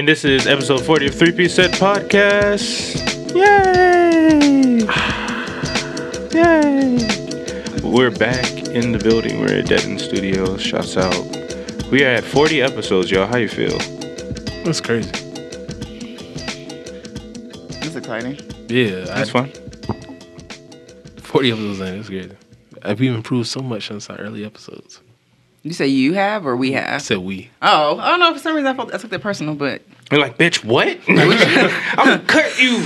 And this is episode 40 of Three Piece Set Podcast. Yay! Yay! We're back in the building. We're at Denton Studios. Shouts out. We are at 40 episodes, y'all. How you feel? That's crazy. That's exciting. Yeah, That's I, fun. 40 episodes in. That's crazy. I've even improved so much since our early episodes. You say you have or we have? I said we. Oh, I don't know. For some reason, I felt I took that personal, but You're like, bitch, what? I'm gonna cut you.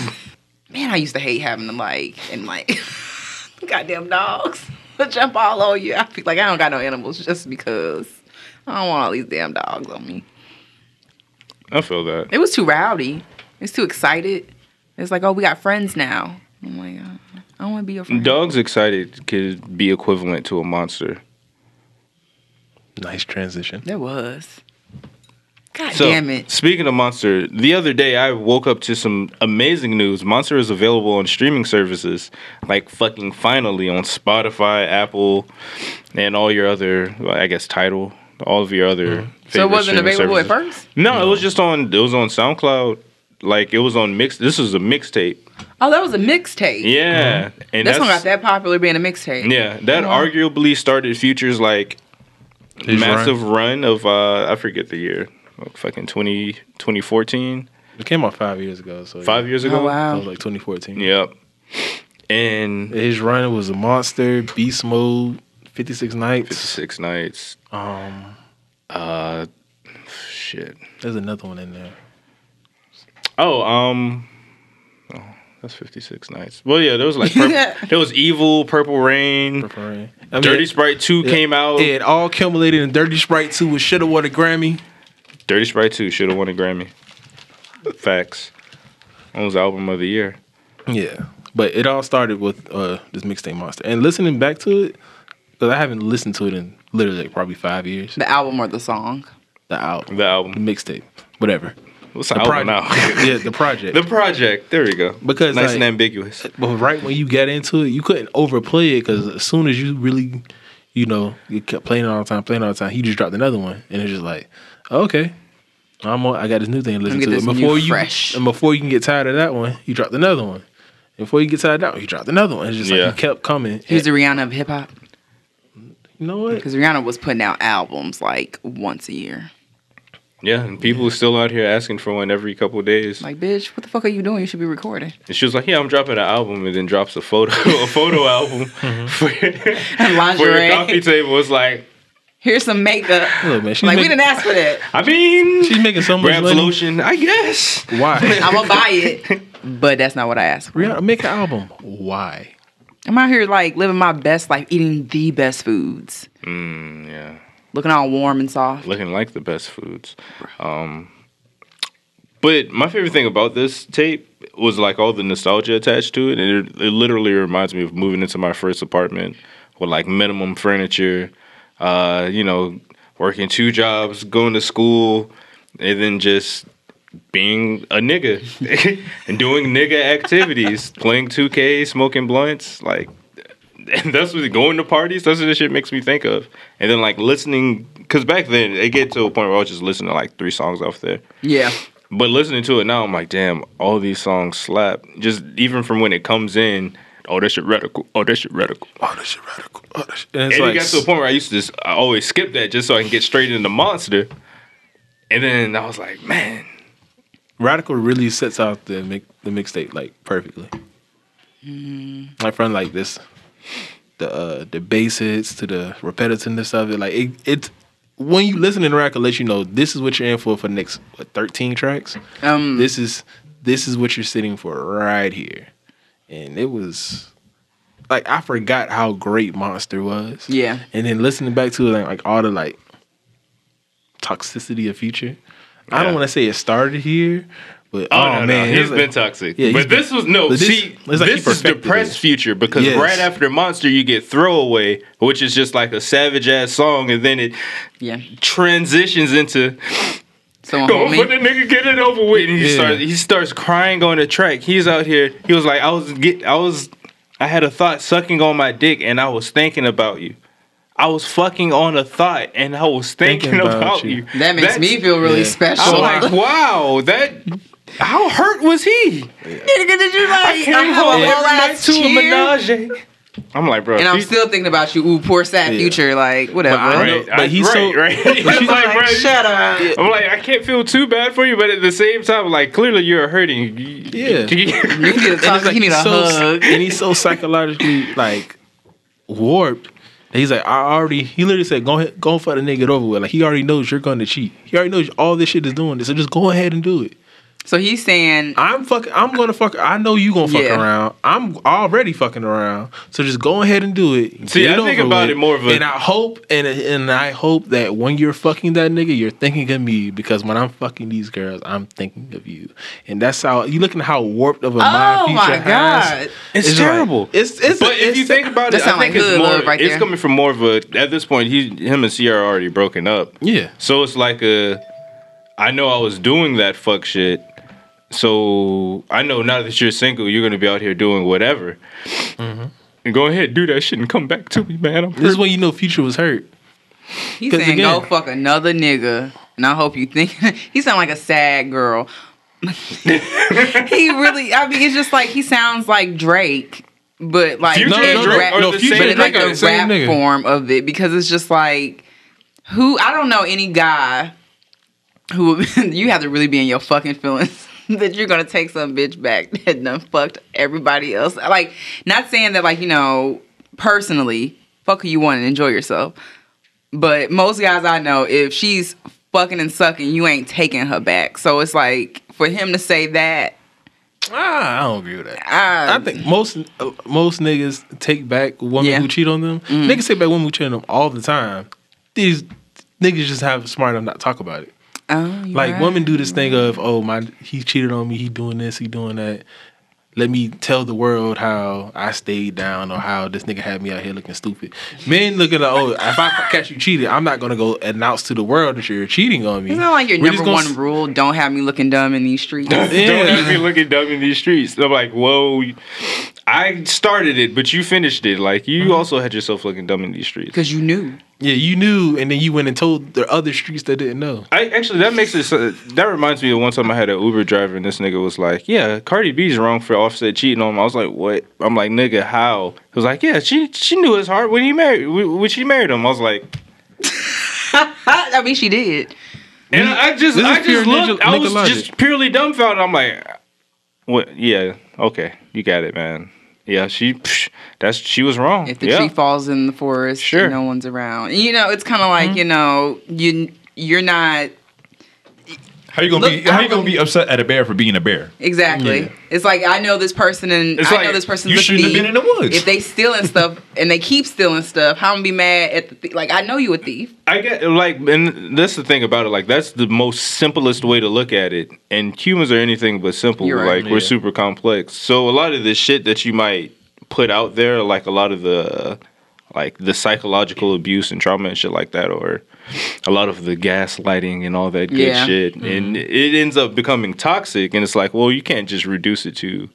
man, I used to hate having to like and like goddamn dogs jump all over you. I feel like I don't got no animals just because I don't want all these damn dogs on me. I feel that. It was too rowdy. It's too excited. It's like, oh, we got friends now. I'm like, uh, I don't want to be your friend. Dogs excited could be equivalent to a monster. Nice transition. There was. God So, damn it. speaking of Monster, the other day I woke up to some amazing news. Monster is available on streaming services, like fucking finally on Spotify, Apple, and all your other, well, I guess, title, all of your other. So it wasn't streaming available at first? No, it was just on. It was on SoundCloud. Like it was on mix. This was a mixtape. Oh, that was a mixtape. Yeah, and This one that's- got that popular being a mixtape. Yeah, that Oh. arguably started Future's like His massive run. of uh I forget the year, like fucking 20, 2014, It came out five years ago. So five yeah. years Oh, ago. That wow. was like 2014. Yep. And His run was a monster, beast mode, 56 nights. 56 nights. Um, Uh, shit. there's another one in there. Oh, um, oh, that's 56 nights. Well, yeah, there was like purple, there was Evil, Purple Reign, Purple Reign. I mean, Dirty Sprite 2 it- came out. It all accumulated in Dirty Sprite 2 with shoulda won a Grammy. Dirty Sprite 2 should have won a Grammy. Facts. That was album of the year. Yeah, but it all started with uh, this mixtape monster. And listening back to it, because I haven't listened to it in literally like probably five years. The album or the song. The album, The album. the mixtape, whatever. What's the The album project. now? yeah, the project. the project. There we go. Because, nice like- and ambiguous. But right when you get into it, you couldn't overplay it because as soon as you really, you know, you kept playing it all the time, playing it all the time, he just dropped another one, and it's just like, okay, I'm on, I got this new thing to listen get to. this And new before you fresh. and before you can get tired of that one, you dropped another one. Before you get tired of that one, you dropped another one. It's just Yeah. like you kept coming. He was the Rihanna of hip hop. you know what? Because Rihanna was putting out albums like once a year. Yeah, and people are still out here asking for one every couple of days. Like, bitch, what the fuck are you doing? You should be recording. and she was like, "Yeah, I'm dropping an album," and then drops a photo, a photo album mm-hmm. for, for your Lingerie. coffee table. It's like, Here's some makeup. Look, man, she's Like, we didn't ask for that. I mean, she's making so much grabs money. lotion, I guess. Why? I'm going to buy it. But that's not what I asked for. Rihanna, make an album. Why? I'm out here, like, living my best life, eating the best foods. Mm, yeah, Looking all warm and soft. looking like the best foods. Um, but my favorite thing about this tape was like all the nostalgia attached to it, and it, it literally reminds me of moving into my first apartment with like minimum furniture. Uh, you know, working two jobs, going to school, and then just being a nigga and doing nigga activities, playing 2K, smoking blunts, like and that's what going to parties. That's what this shit makes me think of. And then like listening, because back then it get to a point where I was just listening to like three songs off there. Yeah. But listening to it now, I'm like, damn, all these songs slap. Just even from when it comes in, oh that shit radical, oh that shit radical. Oh, this shit radical. Oh, this shit. And it's And like, it got to a point where I used to just, I always skip that just so I can get straight into Monster. And then I was like, man, Radical really sets out the mi- the mixtape like perfectly. Like from like this, the uh, the bass hits to the repetitiveness of it. Like it, it when you listen to Radical, let you know this is what you're in for for the next what, thirteen tracks. Um, This is this is what you're sitting for right here, and it was like I forgot how great Monster was. Yeah. and then listening back to it, like, like all the like toxicity of Future. I don't want to say it started here, but Oh, oh, no, man, no, it's he's like- been toxic. Yeah, but been- this was no. this- see, it's like this is depressed it. future because Yes. right after Monster, you get Throwaway, which is just like a savage ass song, and then it yeah. transitions into Someone go hold for the nigga, get it over with. And he Yeah. starts he starts crying on the track. He's out here. He was like, I was get, I was, I had a thought sucking on my dick, and I was thinking about you. I was fucking on a thought and I was thinking, Thinking about about, you. you. That makes That's- me feel really yeah. special. I'm like, wow, that. How hurt was he? nigga, did you like? I came have home a whole every night to a cheer? menage. I'm like, bro. And I'm still thinking about you. Ooh, poor sad Yeah. future. Like whatever. But right. but he's right, so right. But she's like, like, bro, shut up. I'm like, I can't feel too bad for you, but at the same time, like, clearly you're hurting. Yeah. You need to And talk. like you need a he's so, hug. and he's so psychologically like warped. He's like, I already. He literally said, "Go ahead, go for the nigga over with." Like he already knows you're going to cheat. He already knows all this shit is doing this. So just go ahead and do it. So he's saying, I'm fucking. I'm gonna fuck. I know you gonna fuck Yeah. around. I'm already fucking around. So just go ahead and do it. See, I think about with. it more of a- And I hope and and I hope that when you're fucking that nigga, you're thinking of me because when I'm fucking these girls, I'm thinking of you. And that's how you looking at how warped of a oh mind oh future my has. god, It's, like- terrible. it's it's. but if you think about it, I think like it's more. right it's there. coming from more of a. At this point, he, him and Ciara are already broken up. yeah, So it's like a. I know I was doing that fuck shit. So I know now that you're single, you're gonna be out here doing whatever. And go ahead, do that shit, and come back to me, man. I'm this is when you know future was hurt. he's 'Cause saying go fuck another nigga, and I hope you think he sound like a sad girl. he really, I mean, it's just like he sounds like Drake, but like Future in and Drake rap, are the but in like nigga, the rap nigga. form of it because it's just like who I don't know any guy who you have to really be in your fucking feelings that you're gonna take some bitch back that done fucked everybody else. Like, not saying that like you know personally, fuck who you want and enjoy yourself. But most guys I know, if she's fucking and sucking, you ain't taking her back. So it's like for him to say that, Ah, I don't agree with that. I, I think most uh, most niggas take back women Yeah. who cheat on them. Niggas take back women who cheat on them all the time. These niggas just have smart enough not to talk about it. Oh, you're Like right. women do this thing of, oh my, he cheated on me. He doing this. He doing that. Let me tell the world how I stayed down or how this nigga had me out here looking stupid. Men looking like, oh, if I catch you cheating, I'm not gonna go announce to the world that you're cheating on me. It's not like your We're just number gonna one s- rule: don't have me looking dumb in these streets. Don't Yeah. even looking dumb in these streets. I'm like, whoa, I started it, but you finished it. Like you mm-hmm. also had yourself looking dumb in these streets. Because you knew. Yeah, you knew, and then you went and told the other streets that didn't know. I actually that makes it. So, that reminds me of one time I had an Uber driver and this nigga was like, "Yeah, Cardi B's wrong for Offset cheating on him." I was like, "What?" I'm like, "Nigga, how?" He was like, "Yeah, she she knew his heart when he married when she married him." I was like, I mean, she did. and I just I just looked. ninja- I was logic. just purely dumbfounded. I'm like, "What? Yeah, okay, you got it, man." Yeah, she psh, that's she was wrong. If the yeah. tree falls in the forest, Sure. and no one's around. You know, it's kind of like mm-hmm. you know, you you're not How you gonna Look, be? How you I'm- gonna be upset at a bear for being a bear? exactly. Yeah. It's like I know this person, and It's I like, know this person. You shouldn't have been in the woods. If they stealing stuff and they keep stealing stuff, how am I be mad at the th- like? I know you a thief. I get like, and that's the thing about it. Like, that's the most simplest way to look at it. And humans are anything but simple. You're right. Like, we're super complex. So a lot of the shit that you might put out there, like a lot of the, like the psychological abuse and trauma and shit like that, or a lot of the gaslighting and all that good Yeah. shit, mm-hmm. and it ends up becoming toxic. And it's like, well, you can't just reduce it to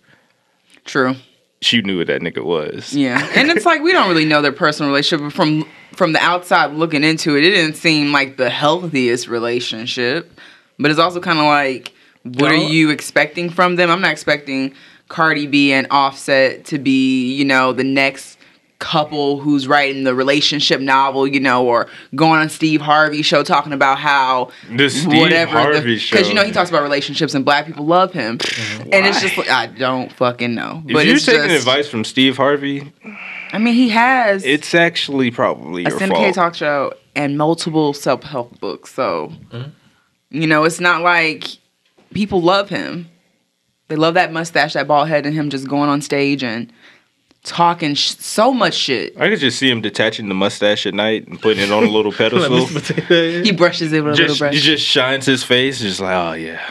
True. she knew what that nigga was. Yeah, and it's like we don't really know their personal relationship but from from the outside looking into it. It didn't seem like the healthiest relationship, but it's also kind of like, what are you expecting from them? I'm not expecting Cardi B and Offset to be, you know, the next couple who's writing the relationship novel, you know, or going on Steve Harvey show talking about how The Steve Harvey show. because you know he talks about relationships and black people love him, mm-hmm. and it's just like I don't fucking know. If But you're it's taking just, advice from Steve Harvey, I mean, he has it's actually probably a your syndicated fault. talk show and multiple self help books. So, mm-hmm. you know, it's not like people love him. They love that mustache, that bald head, and him just going on stage and talking sh- so much shit. I could just see him detaching the mustache at night and putting it on a little pedestal. He brushes it with a little just, brush. he just shines his face, just like, oh yeah.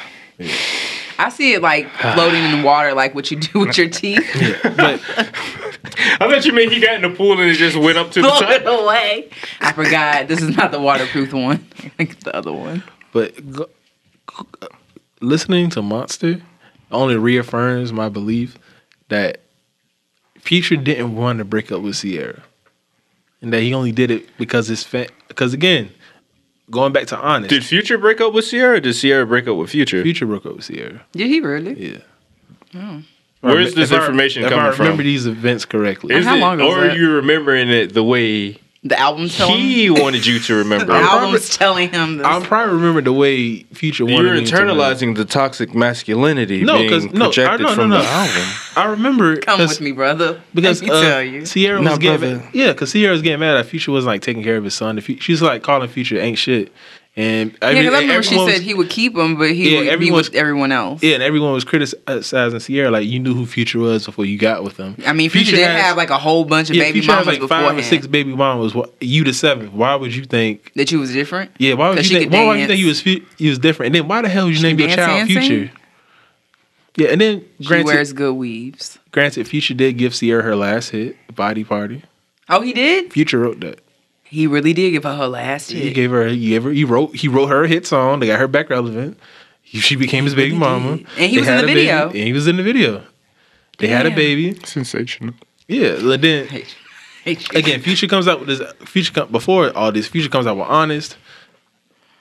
I see it like floating in the water, like what you do with your teeth. But I thought you meant he got in the pool and it just went up to the Float it top. away. I forgot. This is not the waterproof one. I think the other one. But go, listening to Monster only reaffirms my belief that Future didn't want to break up with Ciara. and that he only did it because his fan. Because again, going back to honest, Did Future break up with Ciara? Or did Ciara break up with Future? Future broke up with Ciara. Did he really? Yeah. Oh. Where is If this I- information if coming I from? remember these events correctly. Is How it, long ago was or are you remembering it the way The album's telling he wanted you to remember? the it? album's telling him this. I'm probably remember the way Future wanted You're me to remember. internalizing the toxic masculinity No, being 'cause- no, I- projected no, no, from no. the album. I remember Come 'cause- with me, brother. because Let me uh, tell you. Ciara Nah, was getting brother. mad. yeah, because Ciara was getting mad that Future wasn't like taking care of his son. The Fu- She's like calling Future ain't shit, and I yeah, mean, because I remember she everyone said was- he would keep him, but he Yeah, would be with everyone else. Yeah, and everyone was criticizing Ciara like you knew who Future was before you got with him. I mean, Future, did has- have like a whole bunch of yeah, baby Future mamas like five or six baby mamas. You the seventh. Why would you think? that you was different. Yeah, why would you think? could Why would you think he was he was different? And then why the hell would you She name your child sing? Future? Yeah, and then She wears good weaves. granted, Future did give Ciara her last hit, "Body Party." Oh, he did. Future wrote that. He really did give her her last hit. He gave her. He gave her. He wrote. He wrote her a hit song. They got her back relevant. He, she became his baby really mama. did. And he They was in the a baby, video. and he was in the video. They had a baby. Sensational. Yeah. And then Hey, hey, again, Future comes out with this. Future come, before all this. Future comes out with Honest.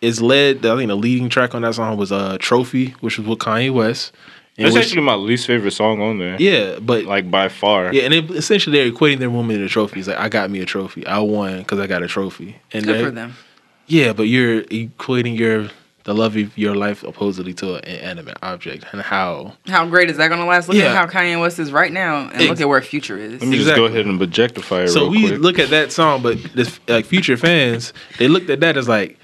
It's led. I think the leading track on that song was uh Trophy, which was with Kanye West. And That's which- actually my least favorite song on there. yeah, but Like by far. yeah, and it, essentially they're equating their woman to trophies. Like I got me a trophy. I won because I got a trophy. And good they- for them. Yeah, but you're equating your the love of your life supposedly to an inanimate object, and how How great is that going to last? Look Yeah. at how Kanye West is right now, and Ex- look at where Future is. Let me just go ahead and objectify it so real we quick. look at that song, but this like future fans they looked at that as like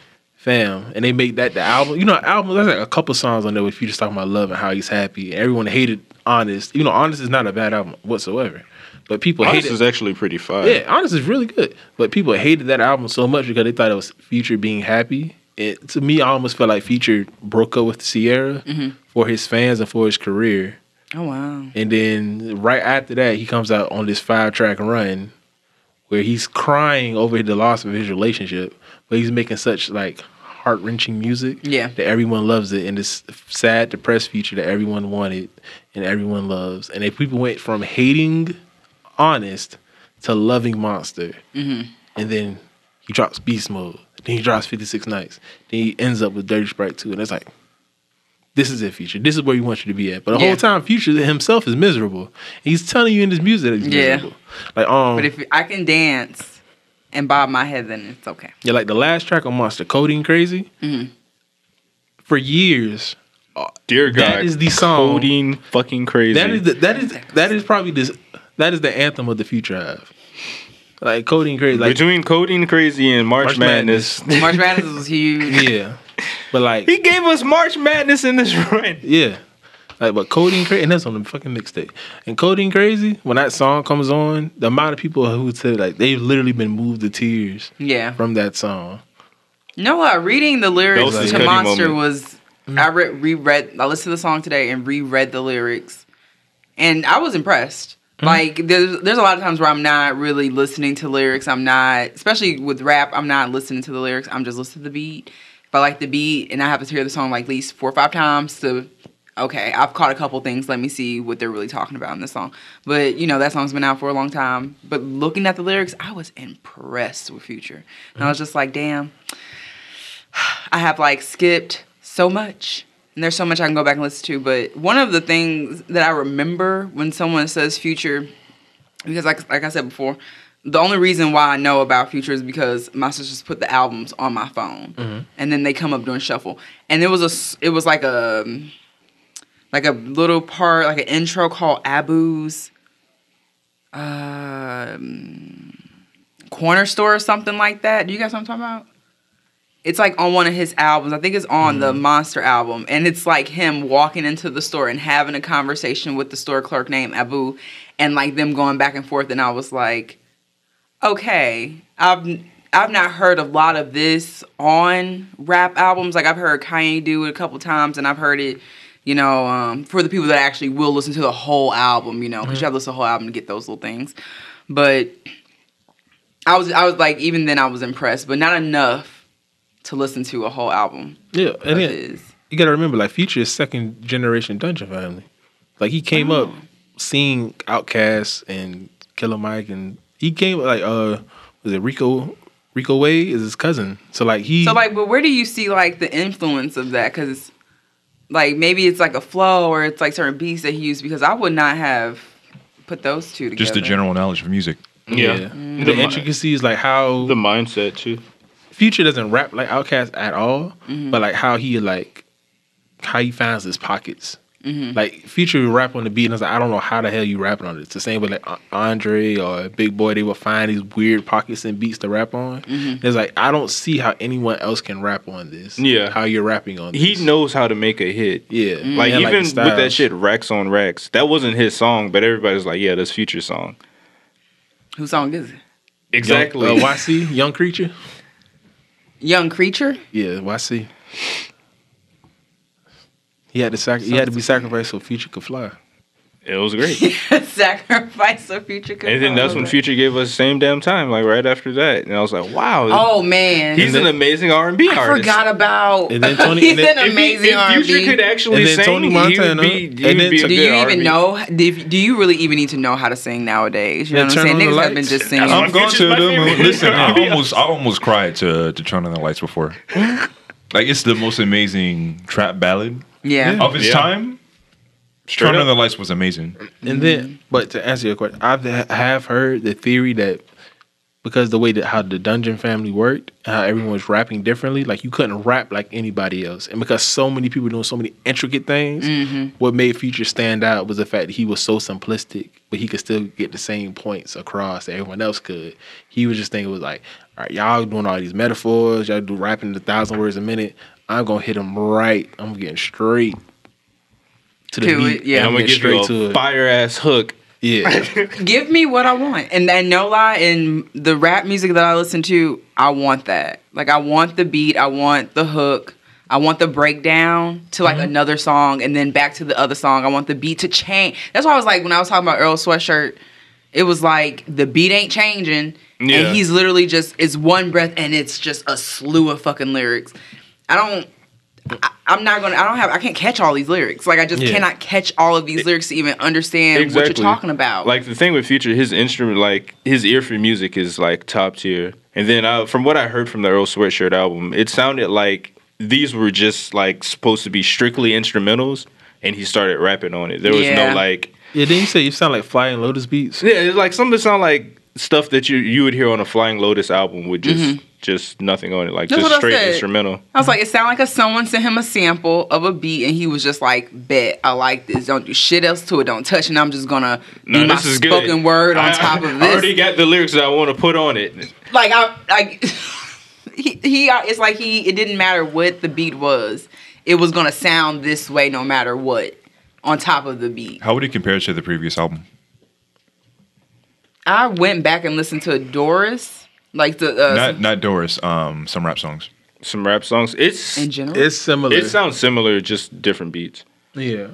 fam, and they make that the album. You know, album. There's like a couple songs on there with Future talking about love and how he's happy. Everyone hated Honest. You know, Honest is not a bad album whatsoever, but people Honest hated. is actually pretty fire. Yeah, Honest is really good, but people hated that album so much because they thought it was Future being happy. It, to me, I almost felt like Future broke up with Ciara mm-hmm. for his fans and for his career. oh wow. And then right after that, he comes out on this five track run where he's crying over the loss of his relationship, but he's making such like heart wrenching music Yeah. that everyone loves it, and this sad, depressed future that everyone wanted and everyone loves. And if people went from hating Honest to loving Monster, Mm-hmm. and then he drops Beast Mode, then he drops Fifty Six Nights, then he ends up with Dirty Sprite 2, and it's like. This is it, Future. This is where you want you to be at. But the Yeah. whole time, Future himself is miserable. He's telling you in his music that he's Yeah. miserable. Like um, But if I can dance and bob my head, then it's okay. yeah, like the last track on Monster, Codeine Crazy. Mhm. For years, Dear God. That is the song. Codeine fucking crazy. that is the, that is that is probably this that is the anthem of the future. I have like Codeine Crazy, like Between Codeine Crazy and March, March Madness. March Madness was huge. yeah, but like he gave us March Madness in this run. yeah. Like, but Codeine Crazy, and that's on the fucking mixtape. And Codeine Crazy, when that song comes on, the amount of people who said like they've literally been moved to tears Yeah. from that song. You know what? Reading the lyrics to his Monster moment. was. I read, reread. I listened to the song today and reread the lyrics, and I was impressed. Mm-hmm. Like there's there's a lot of times where I'm not really listening to lyrics. I'm not, especially with rap. I'm not listening to the lyrics. I'm just listening to the beat. If I like the beat and I have to hear the song like at least four or five times to, okay, I've caught a couple things. Let me see what they're really talking about in this song. But you know that song's been out for a long time. But looking at the lyrics, I was impressed with Future, and I was just like, damn. I have like skipped so much. And there's so much I can go back and listen to. But one of the things that I remember when someone says future, because like like I said before, the only reason why I know about Future is because my sisters put the albums on my phone, mm-hmm. and then they come up doing shuffle. And it was a it was like a like a little part like an intro called Abu's um, corner store or something like that. Do you guys know what I'm talking about? It's like on one of his albums. I think it's on the Monster album, and it's like him walking into the store and having a conversation with the store clerk named Abu, and like them going back and forth. And I was like, okay, I've I've not heard a lot of this on rap albums. Like I've heard Kanye do it a couple times, and I've heard it, you know, um, for the people that actually will listen to the whole album, you know, because you have to listen to the whole album to get those little things. But I was I was like, even then I was impressed, but not enough to listen to a whole album Yeah, and you got to remember, like Future is second generation Dungeon family. Like he came up seeing Outkast and Killer Mike, and he came like uh was it Rico Rico Wade is his cousin. So like he So like, but where do you see like the influence of that? Because like maybe it's like a flow or it's like certain beats that he used. Because I would not have put those two together. Just the general knowledge of music. yeah. Mm. The intricacies like how The mindset too. Future doesn't rap like Outkast at all, Mm-hmm. but like how he like how he finds his pockets. Mm-hmm. Like Future would rap on the beat, and I was like, I don't know how the hell you rapping on it. It's the same with like Andre or Big Boi. They would find these weird pockets and beats to rap on. Mm-hmm. It's like I don't see how anyone else can rap on this. Yeah. how you're rapping on. He knows how to make a hit. Yeah, Like And, even the with that shit, racks on racks. That wasn't his song, but everybody's like, yeah, that's future song. Whose song is it? Exactly. Young, uh, YC, Young Creature. Young Creature. Yeah, YC. He had to sac- he had to be sacrificed so Future could fly. it was great. Sacrifice so Future. Could. Fly. And then that's when Future gave us same damn time, like right after that. And I was like, wow, Oh man, he's an amazing R and B artist. I forgot about. And then Tony- he's and then- an amazing Future R&B. Future could actually And then sing, Tony Montana, be, and then be a Do good you even R&B. know? Do you, do you really even need to know how to sing nowadays? You know Yeah, what I'm turn saying? on the Niggas have been lights. just singing. I'm going to my the moon. Listen, I almost I almost cried to to Turn on the Lights before. like it's the most amazing trap ballad yeah. of his Yeah. time. Straight Turn up. on the Lights was amazing. And then, but to answer your question, I have heard the theory that because the way that how the Dungeon family worked, how everyone was rapping differently, like you couldn't rap like anybody else, and because so many people doing so many intricate things, mm-hmm. what made Future stand out was the fact that he was so simplistic, but he could still get the same points across that everyone else could. He was just thinking it was like, all right, y'all doing all these metaphors, y'all do rapping a thousand words a minute. I'm gonna hit him right. I'm getting straight to the To beat. it, yeah. And I'm gonna get straight you to a it. fire ass hook. Yeah. Give me what I want. And then no lie, in the rap music that I listen to, I want that. Like I want the beat, I want the hook, I want the breakdown to like mm-hmm. another song, and then back to the other song. I want the beat to change. That's why I was like when I was talking about Earl Sweatshirt, it was like the beat ain't changing. Yeah. And he's literally just it's one breath and it's just a slew of fucking lyrics. I don't I, I'm not gonna. I don't have. I can't catch all these lyrics. Like I just Yeah. cannot catch all of these lyrics to even understand what you're talking about. Like the thing with Future, his instrument, like his ear for music is like top tier. And then uh, from what I heard from the Earl Sweatshirt album, it sounded like these were just like supposed to be strictly instrumentals, and he started rapping on it. There was Yeah. no like, Yeah, then you say you sound like Flying Lotus beats. yeah, it's like some of it sound like stuff that you you would hear on a Flying Lotus album with just just nothing on it, like Mm-hmm. That's just what I straight instrumental. I was like, it sounded like a someone sent him a sample of a beat, and he was just like, "Bet I like this. Don't do shit else to it. Don't touch." And I'm just gonna No, do my this is good. spoken word on I- top I of this. already got the lyrics that I want to put on it. like I like he, he it's like he it didn't matter what the beat was. It was gonna sound this way no matter what on top of the beat. How would it compare to the previous album? I went back and listened to Doris, like the uh, Not not Doris. Um, some rap songs. Some rap songs. It's in general. It's similar. it sounds similar, just different beats. yeah.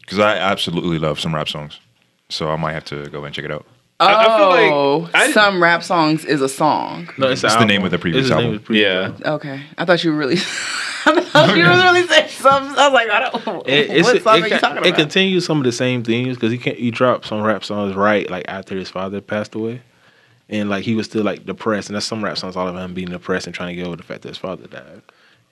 Because I absolutely love some rap songs. So I might have to go and check it out. Oh, I- I feel like oh, I- some rap songs is a song. No, it's, It's the name of the previous It's the album. the previous Yeah. album. Okay, I thought you were really. I thought you were really saying something. I was like, I don't. It, what song it, are you talking it about? It continues some of the same things because he can't. He dropped some rap songs right like after his father passed away, and like he was still like depressed, and that's some rap songs all of him being depressed and trying to get over the fact that his father died.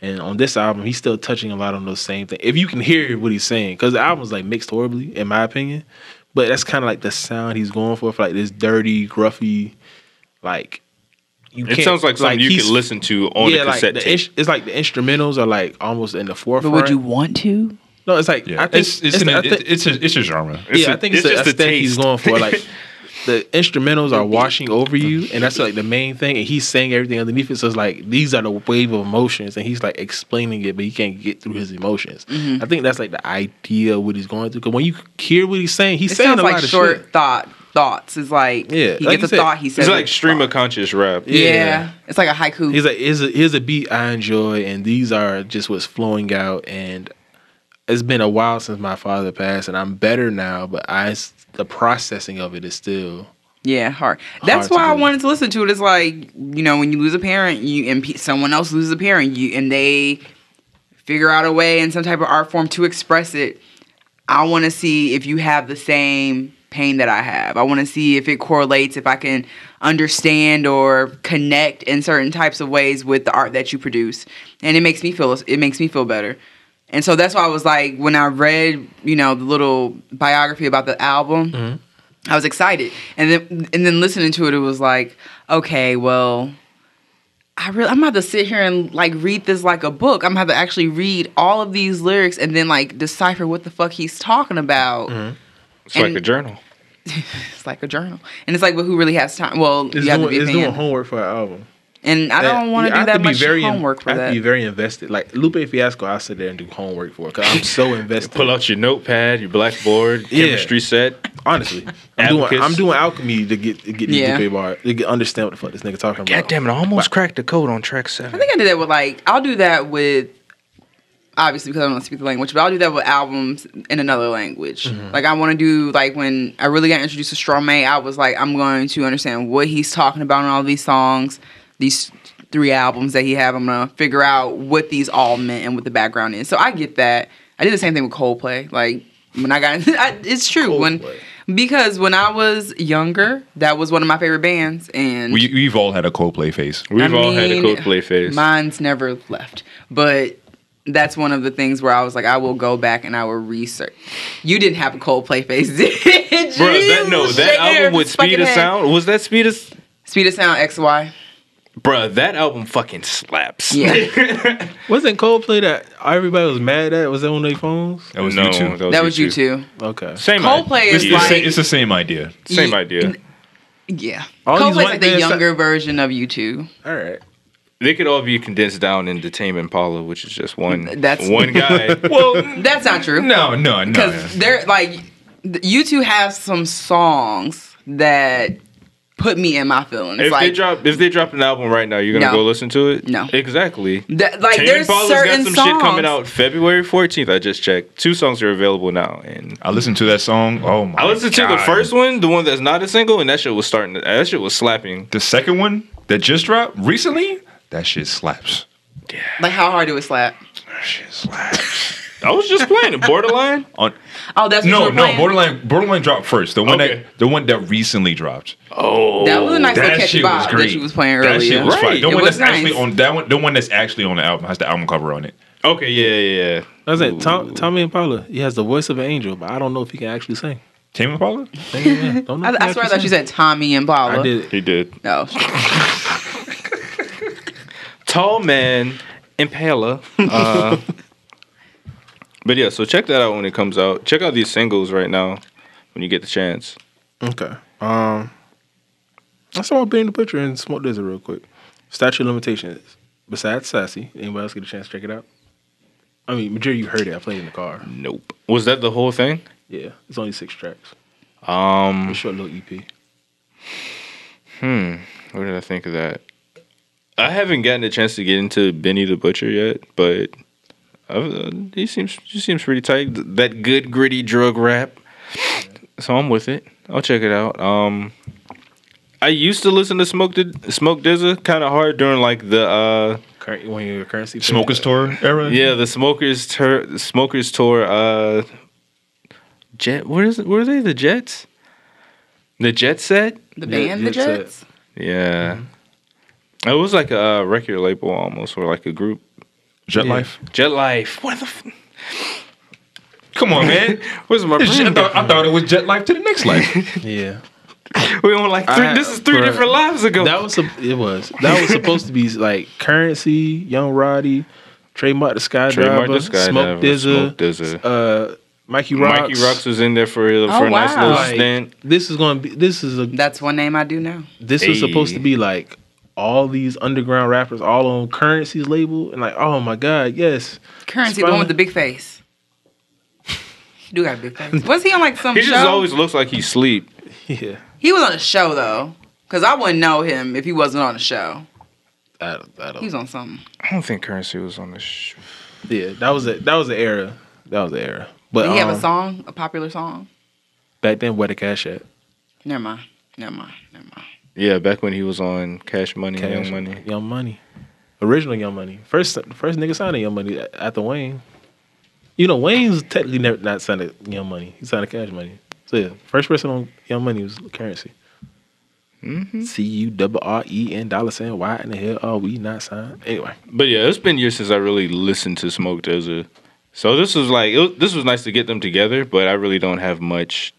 And on this album, he's still touching a lot on those same things. If you can hear what he's saying, because the album's like mixed horribly, in my opinion, but that's kind of like the sound he's going for, for like this dirty, gruffy, like. You It sounds like something you he's- could listen to on a like cassette the tape. it's like the instrumentals are like almost in the forefront. but would you want to? No, it's like Yeah, I think it's it's, it's an, the- think- it's a it's a genre. It's yeah, a- I think it's it's, just the a aesthetic he's going for. Like the instrumentals are washing over you, and that's like the main thing. And he's saying everything underneath it. So it's like these are the wave of emotions, and he's like explaining it, but he can't get through his emotions. Mm-hmm. I think that's like the idea of what he's going through. Because when you hear what he's saying, he's It saying sounds a like lot of short shit. thought thoughts. It's like Yeah, he like gets you a said, thought. He says It's like it. stream of conscious rap. Yeah. Yeah. it's like a haiku. He's like, here's a, here's a beat I enjoy, and these are just what's flowing out. And it's been a while since my father passed, and I'm better now, but I the processing of it is still. Yeah, hard. That's Hard why I wanted to listen to it. It's like you know when you lose a parent, you and pe- someone else loses a parent, you and they figure out a way in some type of art form to express it. I want to see if you have the same pain that I have. I want to see if it correlates, if I can understand or connect in certain types of ways with the art that you produce, and it makes me feel it makes me feel better. And so that's why I was like, when I read, you know, the little biography about the album, mm-hmm. I was excited, and then and then listening to it, it was like, okay, well, I really, I'm about to sit here and like read this like a book. I'm about to actually read all of these lyrics and then like decipher what the fuck he's talking about. Mm-hmm. It's like a journal. It's like a journal, and it's like, but who really has time? Well, It's, you have to doing, be a it's doing homework for an album. And I don't want to do have that be much very in- homework for I have that. to be very invested. Like Lupe Fiasco, I sit there and do homework for because I'm so invested. Pull out your notepad, your blackboard, Yeah. chemistry set. Honestly, I'm doing, I'm doing alchemy to get to get these Yeah. Lupe bars to get, understand what the fuck this nigga talking God about. damn it! I almost cracked the code on track I think I did that with like I'll do that with obviously because I don't speak the language, but I'll do that with albums in another language. Mm-hmm. Like I want to do like when I really got introduced to Stromae, I was like I'm going to understand what he's talking about in all these songs, these three albums that he have. I'm gonna figure out what these all meant and what the background is. So I get that. I did the same thing with Coldplay. Like when I got, I, it's true when because when I was younger, that was one of my favorite bands, and We, we've all had a Coldplay face. We've I all had a Coldplay phase. Mine's never left. But that's one of the things where I was like, I will go back and I will research. You didn't have a Coldplay face, did you? Bro, that no, that album with Speed fucking of head. Sound was that Speed of Speed of Sound XY. Bruh, that album fucking slaps. Yeah. Wasn't Coldplay that everybody was mad at? Was that on their phones? That was no, you two. that was you too. Okay. Same Coldplay idea. is It's, the like- same, it's the same idea. same Ye- idea. Yeah. All these Coldplay's like the bands- younger version of U2. All right. They could all be condensed down into Tame Impala, which is just one That's- one guy. Well, That's not true. no, no, no. Because they're like, U2 have some songs that put me in my feelings. if like, they drop if they drop an album right now, you're gonna No. go listen to it? No. Exactly. that, like Tame there's Impala's certain got some songs. shit coming out February 14th. I just checked. Two songs are available now, and I listened to that song. Oh my! I listened to the first one, the one that's not a single, and that shit was starting. To, that shit was slapping. The second one that just dropped recently. That shit slaps. Yeah. Like how hard do it slap? That shit slaps. I was just playing it. Borderline. On Oh, that's what you no, were no, borderline, borderline dropped first. The one Okay. that, the one that recently dropped. Oh, That was a nice little That catchy shit was great. that you was playing That shit was Right. fine. The It one was that's actually on that one, the one that's actually on the album has the album cover on it. Okay, yeah, yeah, yeah. I was like, Tom, Tommy Impala, he has the voice of an angel, but I don't know if he can actually sing. Tame Impala. Sing it. Don't know I, I swear that actually you said Tommy and Paula. I did. He did. No. Tall man, Impala. Uh, but yeah, so check that out when it comes out. Check out these singles right now when you get the chance. Okay. Um, I saw Benny the Butcher and Smoke DZA real quick. Statue of Limitations. Besides Sassy, anybody else get a chance to check it out? I mean, majority you heard it. I played it in the car. Nope. Was that the whole thing? Yeah, it's only six tracks. Um, A short little EP. hmm. What did I think of that? I haven't gotten a chance to get into Benny the Butcher yet, but uh, he seems he seems pretty tight. That good gritty drug rap. So I'm with it. I'll check it out. Um, I used to listen to Smoke Di- Smoke DZA kind of hard during like the uh Current, when your Curren$y Smokers tour era. yeah the Smokers tour Smokers tour uh Jet where is it were they the Jets the Jet set The Yeah, band, the Jet Set. Jets? yeah it was like a uh, record label almost or like a group Jet Yeah. Life. Jet Life what the f- Come on, man. where's my Jet- I, thought, I thought it was Jet Life to the next life. Yeah, we on like three, I- this is three bruh, different lives ago that was sup- it was that was supposed to be like Curren$y, Young Roddy, Trademark the Skydiver, Trademark the Skydiver, Smoke DZA, Smoke DZA. uh, Mikey Rocks. Mikey Rocks was in there for for Oh, a nice wow. little Like, stint this is gonna be this is a That's one name I do know. this was supposed to be like all these underground rappers all on Curren$y's label and like oh my god yes Curren$y, the one with the big face. He do got a big face. Was he on like some he show? just always looks like he sleep yeah He was on a show though, because I wouldn't know him if he wasn't on a show. I, don't- I don't- He was on something. I don't think Curren$y was on the show. yeah that was a that was the era that was the era but Did he have a um, song, a popular song? back then where the cash at Never mind. Never mind. Never mind. Yeah, back when he was on Cash Money, Cash, Young Money. Young Money original Young Money first first nigga signed Young Money after Wayne you know Wayne's technically never not signed Young Money he signed to Cash Money So yeah, first person on Young Money was Curren$y. Mm-hmm. C U double R E N dollar sign. Why in the hell are we not signed? Anyway, But yeah, it's been years since I really listened to Smoke DZA. So this was like it was, this was nice to get them together, but I really don't have much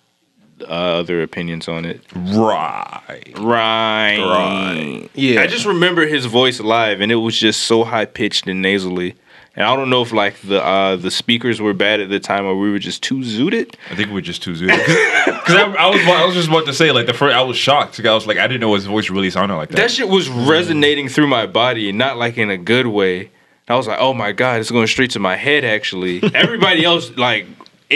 uh, other opinions on it. Right. Right. Right. Yeah. I just remember his voice live, and it was just so high pitched and nasally. And I don't know if like the uh, the speakers were bad at the time, or we were just too zooted. I think we're just too zooted. Because I, I was I was just about to say like the first I was shocked. 'cause I was like I didn't know his voice really sounded like that. That shit was resonating through my body, and not like in a good way. I was like, oh my god, it's going straight to my head. Actually, everybody else like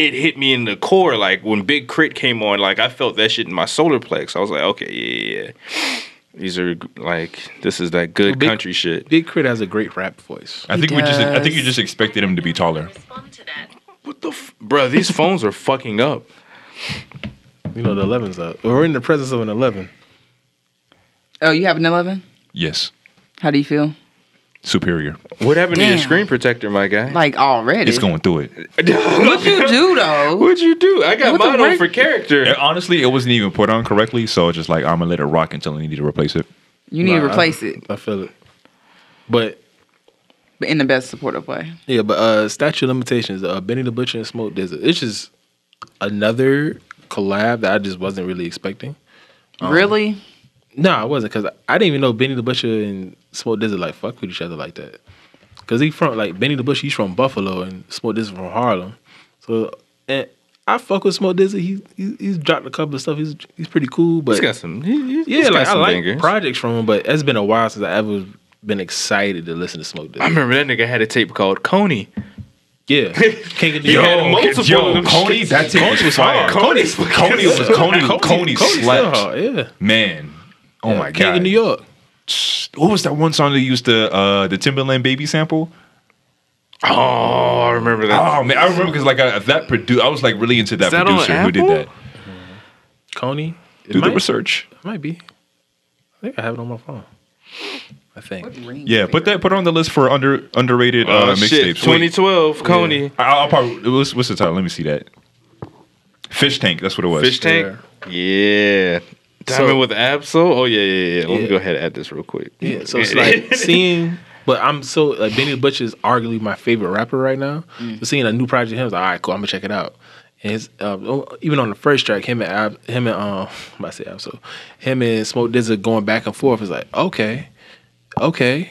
it hit me in the core. Like when Big K.R.I.T. came on, like I felt that shit in my solar plex. I was like, okay, yeah, yeah. yeah. These are like this is that good Big- country shit. Big K.R.I.T. has a great rap voice. I think we just I think you just expected him to be taller. Respond to that. What the, f- bro? These phones are fucking up. You know the 11's up. We're in the presence of an 11. Oh, you have an 11? Yes, How do you feel? Superior. What happened to your screen protector, my guy? Like already? It's going through it. What you do though? What'd you do? I got What mine on for character. And honestly, it wasn't even put on correctly, so it's just like I'm gonna let it rock until I need to replace it. You need to Nah, I- replace it, I feel it. But but in the best supportive way. yeah, but uh statute limitations, uh Benny the Butcher and Smoke DZA. It's just another collab that I just wasn't really expecting. really? No, I wasn't because I didn't even know Benny the Butcher and Smoke DZA like fuck with each other like that. Cause he from like Benny the Butcher, he's from Buffalo and Smoke DZA from Harlem. So and I fuck with Smoke DZA. He, he he's dropped a couple of stuff. He's he's pretty cool, but He's got some. he- he- he's yeah, like I like bangers. projects from him. But it's been a while since I ever been excited to listen to Smoke DZA. I remember that nigga had a tape called Coney. Yeah, King of New Yo, York. had multiple yo, of them Coney, that tape Coney was hard. Coney, Coney was Coney, Coney, still slept. hard, Yeah, Man, oh Yeah, my King god, of New York. What was that one song they used the uh, the Timbaland baby sample? Oh, I remember that. Oh man, I remember because like I, that produ- I was like really into that, Is that producer who did that. Coney. It Do the might, research. might be. I think I have it on my phone. I think. Yeah, put that put it on the list for under underrated uh, shit. mixtapes. Wait, 2012, Coney. I- I'll probably what's, what's the title? Let me see that. Fish Tank. That's what it was. Fish Tank. Yeah. Diamond So- with Absol. Oh yeah, yeah, yeah. Let me go ahead and add this real quick. Yeah, so it's like seeing, but I'm so like Benny the Butcher is arguably my favorite rapper right now. So seeing a new project, him, I was like, all right, cool, I'm gonna check it out. And his, um, even on the first track, him and Ab, him and um, to say Ab, so him and Smoke DZA going back and forth is like, okay, okay,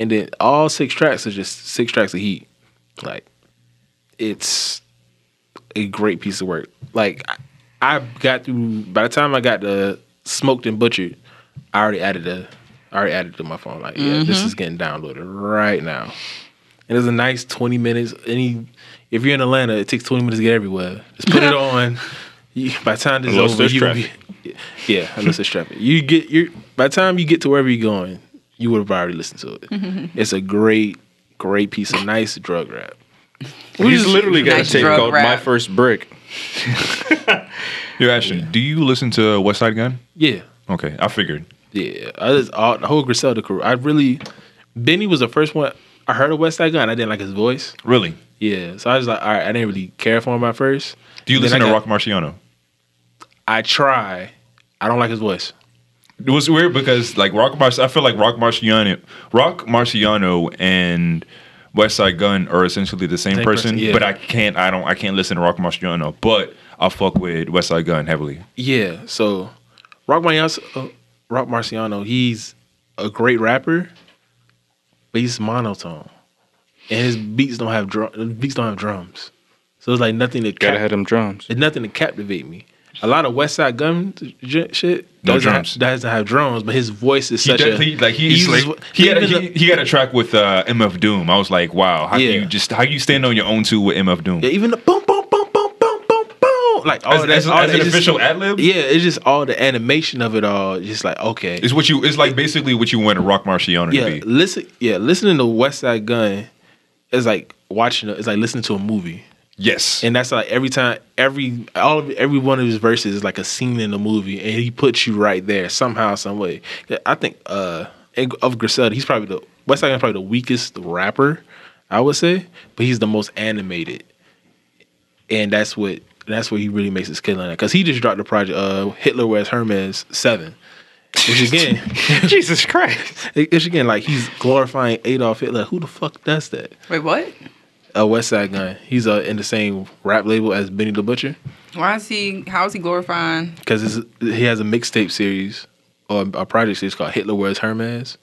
and then all six tracks are just six tracks of heat. Like, it's a great piece of work. Like, I, I got through. By the time I got the smoked and butchered, I already added a, I already added it to my phone. Like, yeah, this mm-hmm. is getting downloaded right now. And it's a nice twenty minutes. Any, if you're in Atlanta, it takes twenty minutes to get everywhere. Just put it on. You, by the time this is over, you be, yeah, unless it's traffic. You get you by the time you get to wherever you're going, you would have already listened to it. Mm-hmm. it's a great, great piece of nice drug rap. We just literally got Nice a tape called rap. My First Brick. Yo, Ashton, do you listen to Westside Gunn? Yeah, Okay, I figured. yeah. I just, all, the whole Griselda crew. I really, Benny was the first one I heard of Westside Gunn. I didn't like his voice. Really? Yeah, so I was like, all right, I didn't really care for him at first. Do you Then listen to got- Rock Marciano? I try. I don't like his voice. It was weird because like Rock Mar- I feel like Rock Marciano, Rock Marciano and Westside Gunn are essentially the same, Same person, person, yeah. but I can't, I don't, I can't listen to Rock Marciano, but I fuck with Westside Gunn heavily. Yeah, so Rock Marciano, uh, Rock Marciano, he's a great rapper, but he's monotone, and his beats don't have drum. Beats don't have drums, so it's like nothing to Gotta cap- have them drums. It's nothing to captivate me. A lot of Westside Gunn j- shit No doesn't drums. Have, doesn't have drums, but his voice is He, such does, a he like he, he he's like, he, had a, he, he had a track with uh, MF Doom. I was like, wow, how Yeah. you just how you stand on your own two with MF Doom? yeah, even the boom boom boom boom boom boom boom like all as, that, as, all as that, an official ad lib, Yeah, it's just all the animation of it all. Just like okay, it's what you. It's like basically what you want a Rock Marciano yeah, to be. listen, yeah, listening to Westside Gunn is like watching. It's like listening to a movie, Yes, and that's like every time, every all of every one of his verses is like a scene in the movie, and he puts you right there somehow, some way. I think uh of Griselda, he's probably the Westside Gunn probably the weakest rapper, I would say, but he's the most animated, and that's what that's where he really makes his killing because he just dropped the project uh Hitler Wears Hermes Seven, which again, Jesus Christ. it's again like he's glorifying Adolf Hitler. Who the fuck does that? Wait, what? A Westside Gunn. He's uh, in the same rap label as Benny the Butcher Why is he? How is he glorifying? because he has a mixtape series or a project series called Hitler Wears Hermes.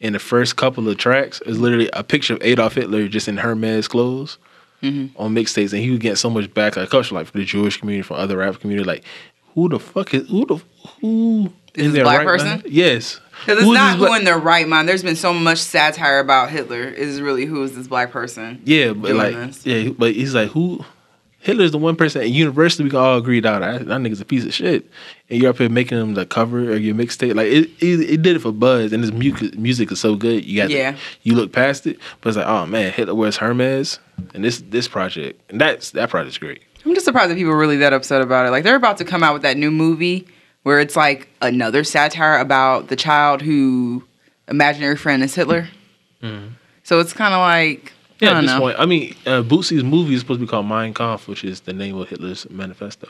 And the first couple of tracks is literally a picture of Adolf Hitler just in Hermes clothes Mm-hmm. on mixtapes, and he would get so much backlash, culture like from the Jewish community, from other rap community, like who the fuck is who the who Is in black right person? Yes, Because it's not who black- in their right mind. There's been so much satire about Hitler. Is really who is this black person? Yeah, but like, this. yeah, but he's like, who? Hitler's the one person at university we can all agree that that, that nigga's a piece of shit, and you're up here making him the cover of your mixtape. Like it, it, it did it for buzz, and his music, music is so good. You got, Yeah. you look past it, but it's like, oh man, Hitler wears Hermes, and this this project, and that's that project's great. I'm just surprised that people are really that upset about it. Like they're about to come out with that new movie where it's like another satire about the child who imaginary friend is Hitler. So it's kind of like. Yeah, I at this know. point, I mean, uh, Bootsy's movie is supposed to be called Mein Kampf, which is the name of Hitler's manifesto.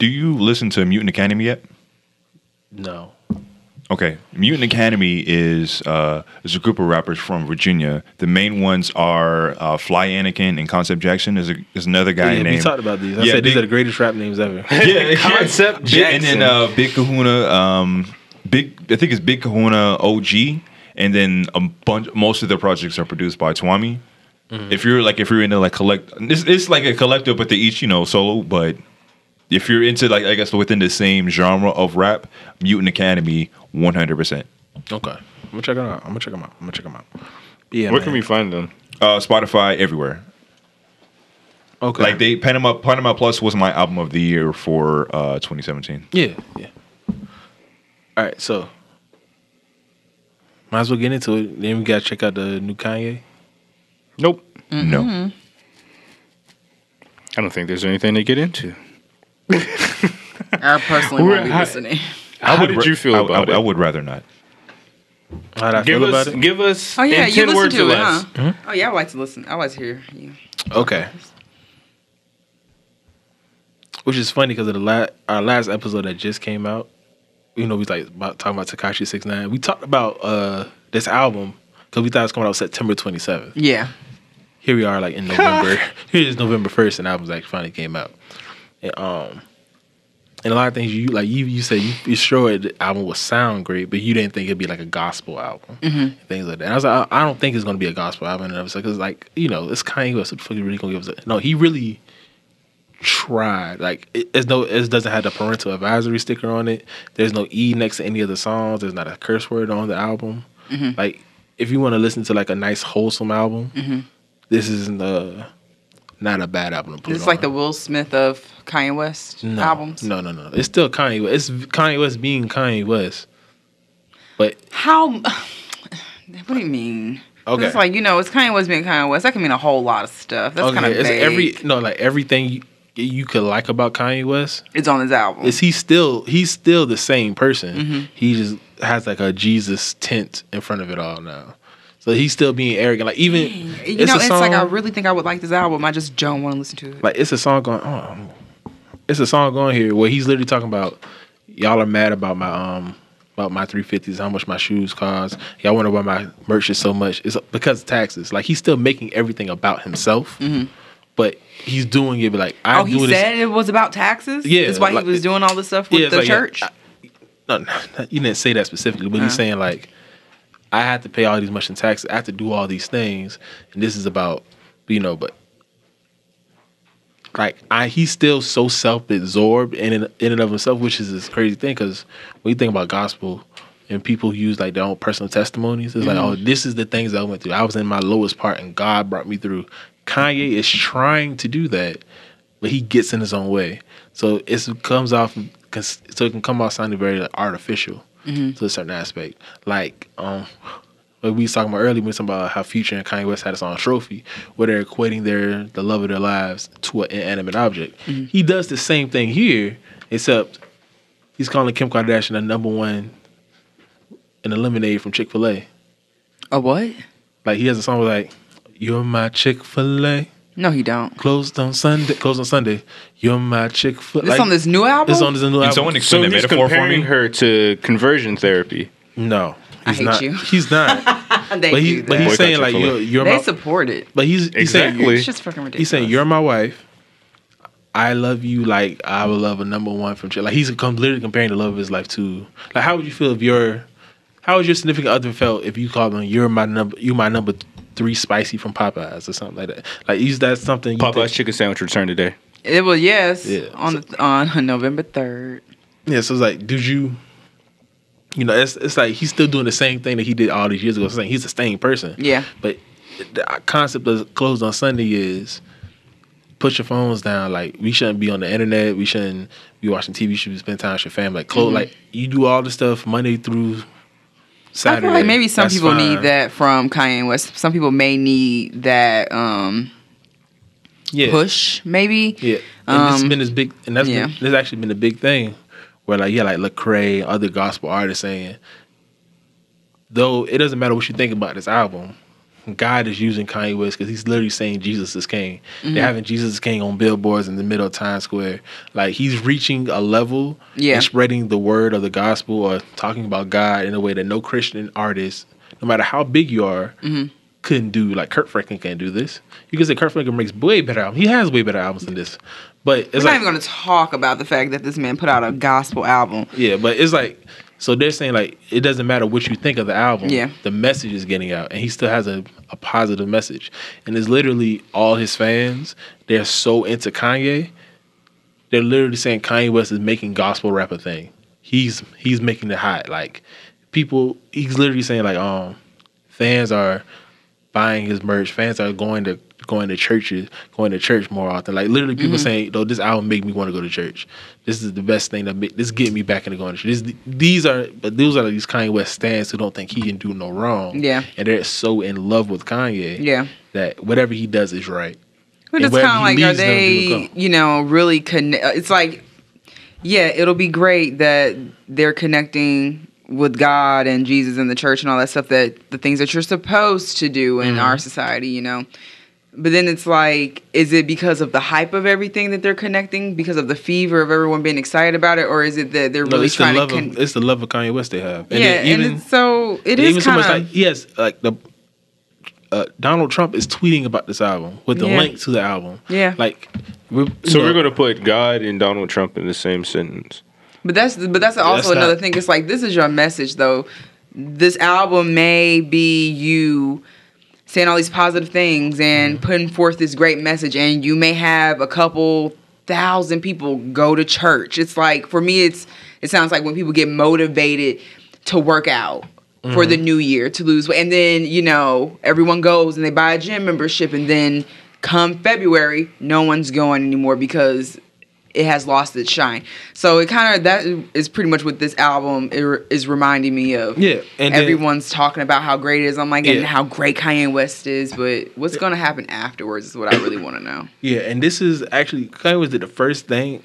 Do you listen to Mutant Academy yet? No, Okay, Mutant Academy is uh, is a group of rappers from Virginia. The main ones are uh, Fly Anakin and Concept Jackson. Is a, there's another guy yeah, we named talked about these. I Yeah, said these are the greatest rap names ever. yeah, Concept Big- and then uh, Big Kahuna, um, Big I think it's Big Kahuna OG, and then a bunch. Most of their projects are produced by Tuamie. If you're like if you're into like collect, it's, it's like a collective, but they each you know solo. But if you're into like I guess within the same genre of rap, Mutant Academy, one hundred percent. Okay, I'm gonna check them out. I'm gonna check them out. I'm gonna check them out. Yeah, Where man. can we find them? Uh, Spotify everywhere. Okay, Like they Panama Panama Plus was my album of the year for uh 2017. Yeah, yeah. All right, so might as well get into it. Then we gotta check out the new Kanye. Nope. No. I don't think there's anything to get into. I personally We're- won't be listening. How would did ra- you feel I- about I, it? I would rather not. How'd I give feel us, about it? give us. Oh yeah, in you listen words to or it, less. huh? Oh yeah, I like to listen. I like to hear you. Okay. Which is funny because of the la- our last episode that just came out. You know, we like about talking about Tekashi Six Nine. We talked about uh this album because we thought it was coming out September twenty seventh. Yeah. here we are like in November. Here is November first, and albums actually finally came out. And um, and a lot of things you like you you said you, you sure the album would sound great, but you didn't think it'd be like a gospel album, things like that. And I was like, I, I don't think it's gonna be a gospel album. And I was like, cause like you know, it's Kanye West. What the fuck you really gonna give us? A, no, he really tried. Like it, it's no, it doesn't have the parental advisory sticker on it. There's no E next to any of the songs. There's not a curse word on the album. Like if you want to listen to like a nice wholesome album, this isn't uh not a bad album to put It's like the Will Smith of Kanye West no, albums. No, no, no. It's still Kanye West. It's Kanye West being Kanye West. But How? What do you mean? Okay. It's like you know, it's Kanye West being Kanye West. That can mean a whole lot of stuff. That's okay, kind of it's vague. every no like everything you, you could like about Kanye West it's on his album. is he still he's still the same person. Mm-hmm. He just has like a Jesus tint in front of it all now. So he's still being arrogant. Like even you it's know, it's song, like I really think I would like this album. I just don't want to listen to it. like it's a song going oh it's a song going here where he's literally talking about y'all are mad about my um about my 350s how much my shoes cost y'all wonder why my merch is so much it's because of taxes like he's still making everything about himself but he's doing it but like i oh, he this said it was about taxes. Yeah, that's why like- he was doing all this stuff with it's the like, church. I- no, no, you didn't say that specifically but he's Uh-huh. saying like i have to pay all these much in taxes i have to do all these things and this is about you know but like I, he's still so self-absorbed in and, in and of himself, which is this crazy thing. Because when you think about gospel and people use like their own personal testimonies, it's like, oh, mm-hmm. this is the things I went through. I was in my lowest part, and God brought me through. Kanye is trying to do that, but he gets in his own way. So it comes off, so it can come off sounding very like, artificial to a certain aspect. Like, um, like we was talking about earlier, we was talking about how Future and Kanye West had a song "Trophy," where they're equating their the love of their lives to an inanimate object. He does the same thing here, except he's calling Kim Kardashian the number one in the lemonade from Chick Fil A. a what? Like he has a song with like "You're my Chick Fil A." No, he don't. Closed on Sunday. Closed on Sunday. You're my Chick Fil. This on this new album. It's on this new Can album. someone So explain the he's metaphor for comparing me? her to conversion therapy. no, I he's hate not. you. He's not. they but he, do but he's Boycott saying like you're, you're they my. support it. But he's he's saying Exactly. It's just fucking ridiculous. he's saying you're my wife. I love you like I would love a number one from Chick. Like he's com- literally comparing the love of his life to like how would you feel if your how would your significant other felt if you called them you're my number you my number three spicy from Popeyes or something like that. Like is that something you Popeye's think- chicken sandwich return today. It was yes Yeah. on the, on November third. Yeah, so it's like, did you, you know, it's it's like he's still doing the same thing that he did all these years ago. It's like he's the same person. Yeah. But the concept of closed on Sunday is put your phones down. Like we shouldn't be on the internet. We shouldn't be watching TV. You should be spending time with your family. Like close, mm-hmm. like you do all the stuff Monday through Saturday. I feel like maybe some That's people fine. need that from Kanye West. Some people may need that um, yeah. push, maybe. Yeah, and this has Um, been this big, and that's yeah. been, this actually been a big thing, where like yeah, like Lecrae, other gospel artists saying, though it doesn't matter what you think about this album, God is using Kanye West because he's literally saying Jesus is King. Mm-hmm. They're having Jesus is King on billboards in the middle of Times Square. Like he's reaching a level Yeah. and spreading the word of the gospel or talking about God in a way that no Christian artist, no matter how big you are. Mm-hmm. Couldn't do like Kirk Franklin can't do this. You can say Kirk Franklin makes way better albums. He has way better albums than this, but it's We're like not even going to talk about the fact that this man put out a gospel album. yeah, but it's like so they're saying like it doesn't matter what you think of the album. Yeah. The message is getting out and he still has a, a positive message. And it's literally all his fans, they're so into Kanye. They're literally saying Kanye West is making gospel rap a thing. He's he's making it hot. Like people he's literally saying like um fans are buying his merch. Fans are going to going to churches, going to church more often. Like literally, Mm-hmm. people saying, "Though this album make me want to go to church. This is the best thing that make this get me back into going to church." This, these are, but these are these Kanye West stands who don't think he can do no wrong. Yeah. and they're so in love with Kanye. Yeah. that whatever he does is right. But it's kind of like, are they, you know, really connect? It's like, yeah, it'll be great that they're connecting with God and Jesus and the church and all that stuff. That the things that you're supposed to do in Mm-hmm. our society, you know. But then it's like, is it because of the hype of everything that they're connecting? Because of the fever of everyone being excited about it, or is it that they're No, really it's the trying love to? of it's the love of Kanye West they have. yeah, then even, and it's so it even is so kind much like yes, like the uh, Donald Trump is tweeting about this album with the Yeah. link to the album. Yeah. like we're, So you know, we're gonna put God and Donald Trump in the same sentence. But that's but that's also That's another not- thing. It's like this is your message though. This album may be you saying all these positive things and mm-hmm. putting forth this great message, and you may have a couple thousand people go to church. It's like for me, it's it sounds like when people get motivated to work out for the mm-hmm. new year to lose weight, and then you know everyone goes and they buy a gym membership, and then come February, no one's going anymore because it has lost its shine. So it kind of that is pretty much what this album is reminding me of. Yeah, and then- everyone's talking about how great it is. I'm like, and how great Kanye West is, but what's gonna happen afterwards is what I really want to know. Yeah, and this is actually Kanye was did the first thing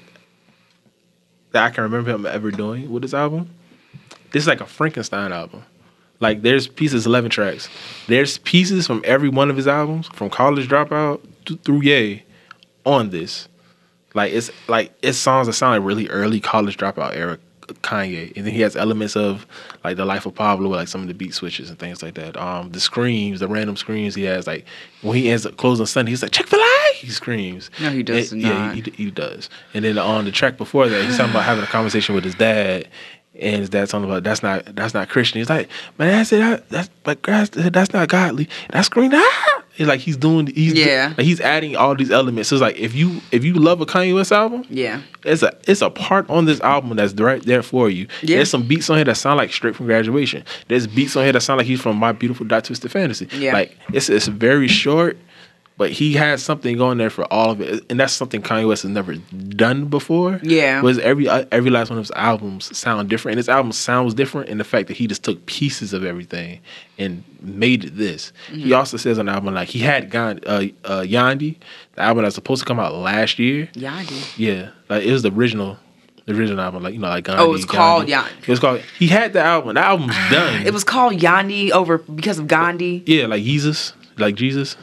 that I can remember him ever doing with this album. This is like a Frankenstein album. Like there's pieces, eleven tracks. There's pieces from every one of his albums, from College Dropout to, through Ye, on this. Like it's like it's songs that sound like really early College Dropout era Kanye, and then he has elements of like the Life of Pablo, like some of the beat switches and things like that. Um, the screams, the random screams he has, like when he ends up closing Sunday, he's like Chick Fil A. He screams. No, he does And- Yeah, not. he, he does. And then on the track before that, he's talking about having a conversation with his dad, and his dad's talking about that's not that's not Christian. He's like, man, I said that, that's but that's not godly. That's screaming. Ah! It's like he's doing. He's Yeah. Like he's adding all these elements. So it's like if you if you love a Kanye West album, Yeah, it's a it's a part on this album that's right there for you. Yeah. There's some beats on here that sound like straight from graduation. There's beats on here that sound like he's from My Beautiful Dark Twisted Fantasy. Yeah. Like it's it's very short, but he has something going there for all of it, and that's something Kanye West has never done before. Yeah. was every uh, every last one of his albums sound different, and this album sounds different in the fact that he just took pieces of everything and made it this. Mm-hmm. He also says on the album like he had Gandhi, uh, uh, Yandhi, the album that's supposed to come out last year. yeah, Yeah, like it was the original, the original album, like you know, like Gandhi. Oh, it was called. Yandhi. It was called. He had the album. The album's done. It was called Yandhi over because of Gandhi. yeah, like Jesus, like Jesus.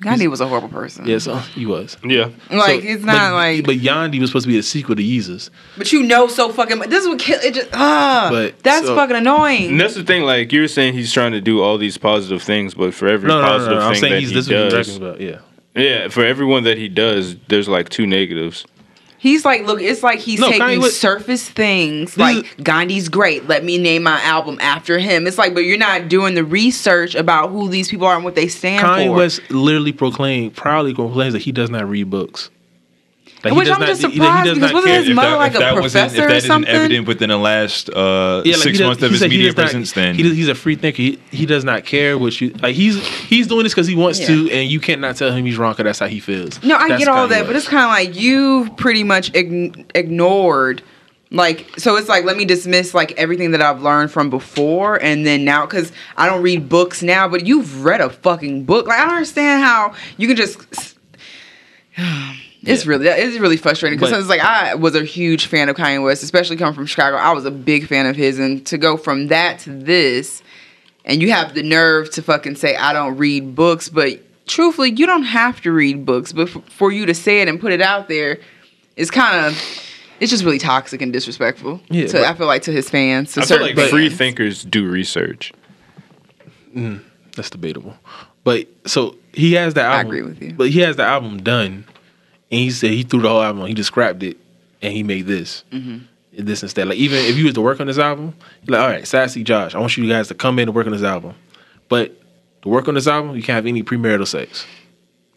Gandhi was a horrible person. Yeah, so he was. Yeah. Like So- it's not but, like, But Yandhi was supposed to be a sequel to Jesus. but you know so fucking. much. This is what kill it. Just ah, But, that's so- fucking annoying. And that's the thing. Like you were saying, he's trying to do all these positive things, but for every No, no, no, positive no. I'm thing saying that he's he this is what you're does, talking about. Yeah. yeah, for everyone that he does, there's like two negatives. He's like, look, it's like he's No, taking Kanye West- surface things. Like is- Gandhi's great. Let me name my album after him. It's like, but you're not doing the research about who these people are and what they stand Kanye for. West literally proclaimed, proudly proclaims that he does not read books. Like, he Which does I'm not- just he- he surprised does because wasn't his mother like a wasn't, professor if or that isn't something? evident within the last uh, Yeah, like, six does- months of his media does not- presence, then he does- he's a free thinker. He, he does not care what you like. He's he's doing this because he wants Yeah. to, and you cannot tell him he's wrong because that's how he feels. No, I That's get all Kanye that, but it's kind of like you pretty much ign- ignored. Like, so it's like, let me dismiss like everything that I've learned from before and then now, because I don't read books now, but you've read a fucking book. Like, I don't understand how you can just. It's Yeah. really it's really frustrating because But- it's like I was a huge fan of Kanye West, especially coming from Chicago. I was a big fan of his, and to go from that to this, and you have the nerve to fucking say I don't read books, but truthfully, you don't have to read books. But f- for you to say it and put it out there, it's kind of it's just really toxic and disrespectful. Yeah, to, I feel like to his fans. To I feel certain like free thinkers do research. Mm, that's debatable. But so he has the I agree with you. But he has the album done, and he said he threw the whole album. on. He just scrapped it, and he made this. Mm-hmm. This instead. Like even if you was to work on this album, you're like, all right, Sassy Josh, I want you guys to come in and work on this album. But to work on this album, you can't have any premarital sex.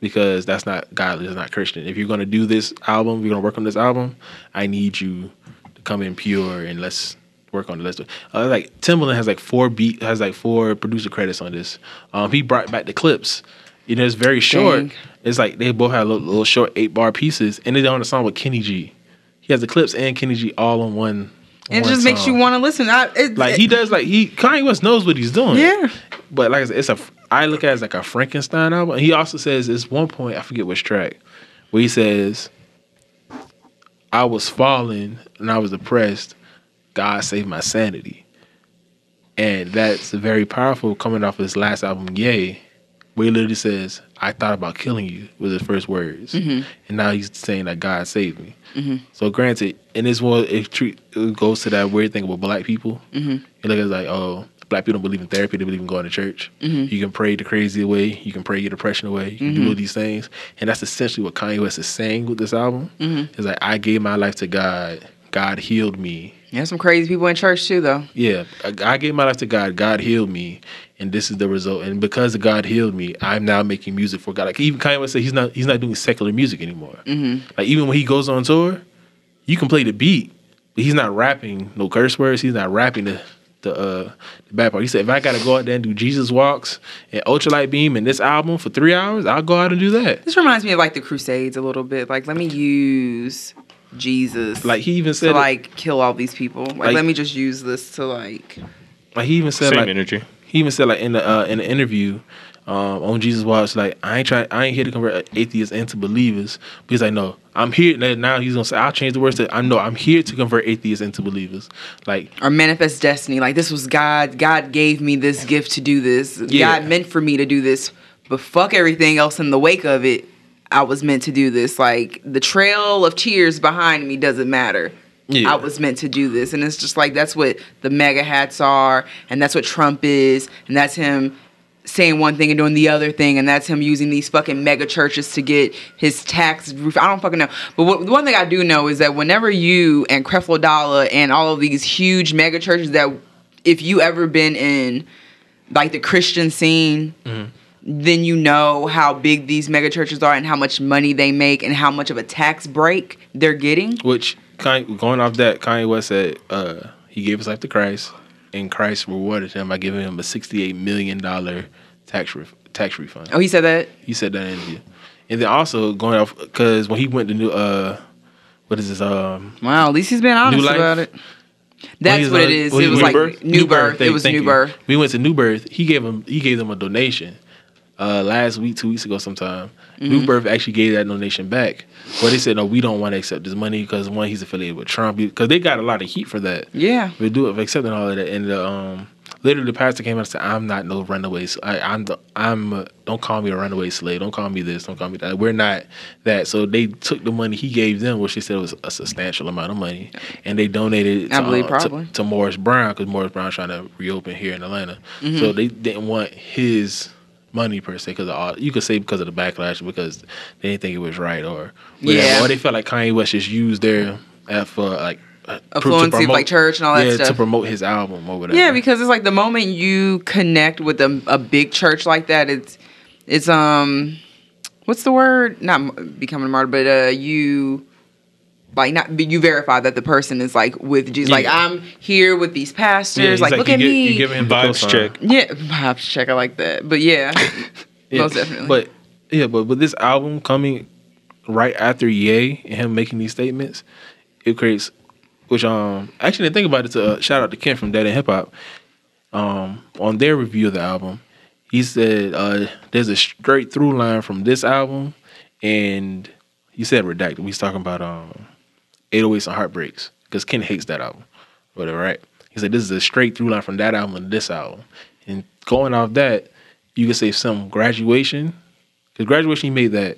Because that's not godly, it's not Christian. If you're gonna do this album, you're gonna work on this album, I need you to come in pure and let's work on it. Let's do uh, like Timbaland has like four beat has like four producer credits on this. Um, he brought back the clips. You know, it's very short. Dang. It's like they both have little, little short eight bar pieces, and they're on a song with Kenny G. He has the clips and Kenny G all on one. And it one just makes you want to listen. I, it, like he does like he Kanye West knows what he's doing. Yeah. But like I said, it's a I look at it as like a Frankenstein album. He also says this one point, I forget which track, where he says, I was falling and I was depressed. God saved my sanity. And that's very powerful coming off his last album, Ye, where he literally says, I thought about killing you was his first words. Mm-hmm. And now he's saying that God saved me. Mm-hmm. So granted, and this one, it, treat, it goes to that weird thing about black people. Mm-hmm. You look at it like, oh, black people don't believe in therapy; they believe in going to church. Mm-hmm. You can pray the crazy away. You can pray your depression away. You can do all these things, and that's essentially what Kanye West is saying with this album. It's like I gave my life to God. God healed me. There's some crazy people in church too, though. Yeah, I I gave my life to God. God healed me, and this is the result. And because God healed me, I'm now making music for God. Like even Kanye West said, he's not he's not doing secular music anymore. Like even when he goes on tour, you can play the beat, but he's not rapping no curse words. He's not rapping the the uh the bad part. He said, if I gotta go out there and do Jesus walks and ultralight beam in this album for three hours, I'll go out and do that. This reminds me of like the Crusades a little bit. Like, let me use Jesus, Like he even said, like, like kill all these people. Like, Like- let me just use this to like. like he even said Same like energy. he even said like in the uh, in the interview um, on Jesus Watch, like I ain't try, I ain't here to convert atheists into believers. But he's like, no, I'm here now- now. He's gonna say, I'll change the words to I know I'm here to convert atheists into believers. Like Or manifest destiny. Like this was God. God gave me this gift to do this. Yeah. God meant for me to do this. But fuck everything else in the wake of it. I was meant to do this. Like the trail of tears behind me doesn't matter. Yeah. I was meant to do this. And it's just like that's what the MAGA hats are, and that's what Trump is, and that's him saying one thing and doing the other thing, and that's him using these fucking mega churches to get his tax roof. I don't fucking know. But what, the one thing I do know is that whenever you and Creflo Dollar and all of these huge mega churches that if you ever been in like the Christian scene, mm-hmm. Then you know how big these mega churches are and how much money they make and how much of a tax break they're getting. which Kanye, going off that Kanye West said uh, he gave his life to Christ, and Christ rewarded him by giving him a 68 million dollar tax ref- tax refund. Oh, he said that. He said that in interview. And then also going off because when he went to new uh, what is this um Wow, at least he's been honest about it. That's what on- it is. It was like New Birth? new birth. It was new birth. We went to New Birth. He gave him he gave them a donation uh, last week, two weeks ago, sometime. Mm-hmm. New Birth actually gave that donation back, but they said no, we don't want to accept this money because one, he's affiliated with Trump because they got a lot of heat for that. Yeah. we do it accepting all of that. And the um, literally the pastor came out and said, "I'm not no runaway. I, am the I'm uh, don't call me a runaway slave. Don't call me this. Don't call me that. We're not that." So they took the money he gave them, which he said was a substantial amount of money, and they donated. It I to, believe uh, probably. to, to Morris Brown because Morris Brown's trying to reopen here in Atlanta. Mm-hmm. So they didn't want his money per se because of all you could say because of the backlash because they didn't think it was right or whatever. Yeah. or they felt like Kanye West just used their for like uh, Affluency of, like, church and all that yeah, to promote his album or whatever. Yeah, because it's like the moment you connect with a, a big church like that, it's it's um, what's the word? Not becoming a martyr, but uh, you like not you verify that the person is like with Jesus. Like I'm here with these pastors. Yeah, he's like, look you at gi- me. You giving him the Vibes check. yeah, vibes check. I like that. But yeah, Yeah, most definitely. But yeah, but with this album coming right after Ye and him making these statements, it creates. Which um actually the thing about it to uh, shout out to Ken from Dead End Hip Hop, um on their review of the album, he said uh there's a straight through line from this album, and he said redacted. He's talking about um 808s and Heartbreaks because Ken hates that album, whatever, right? He said this is a straight through line from that album to this album, and going off that, you could say some graduation, because graduation he made that.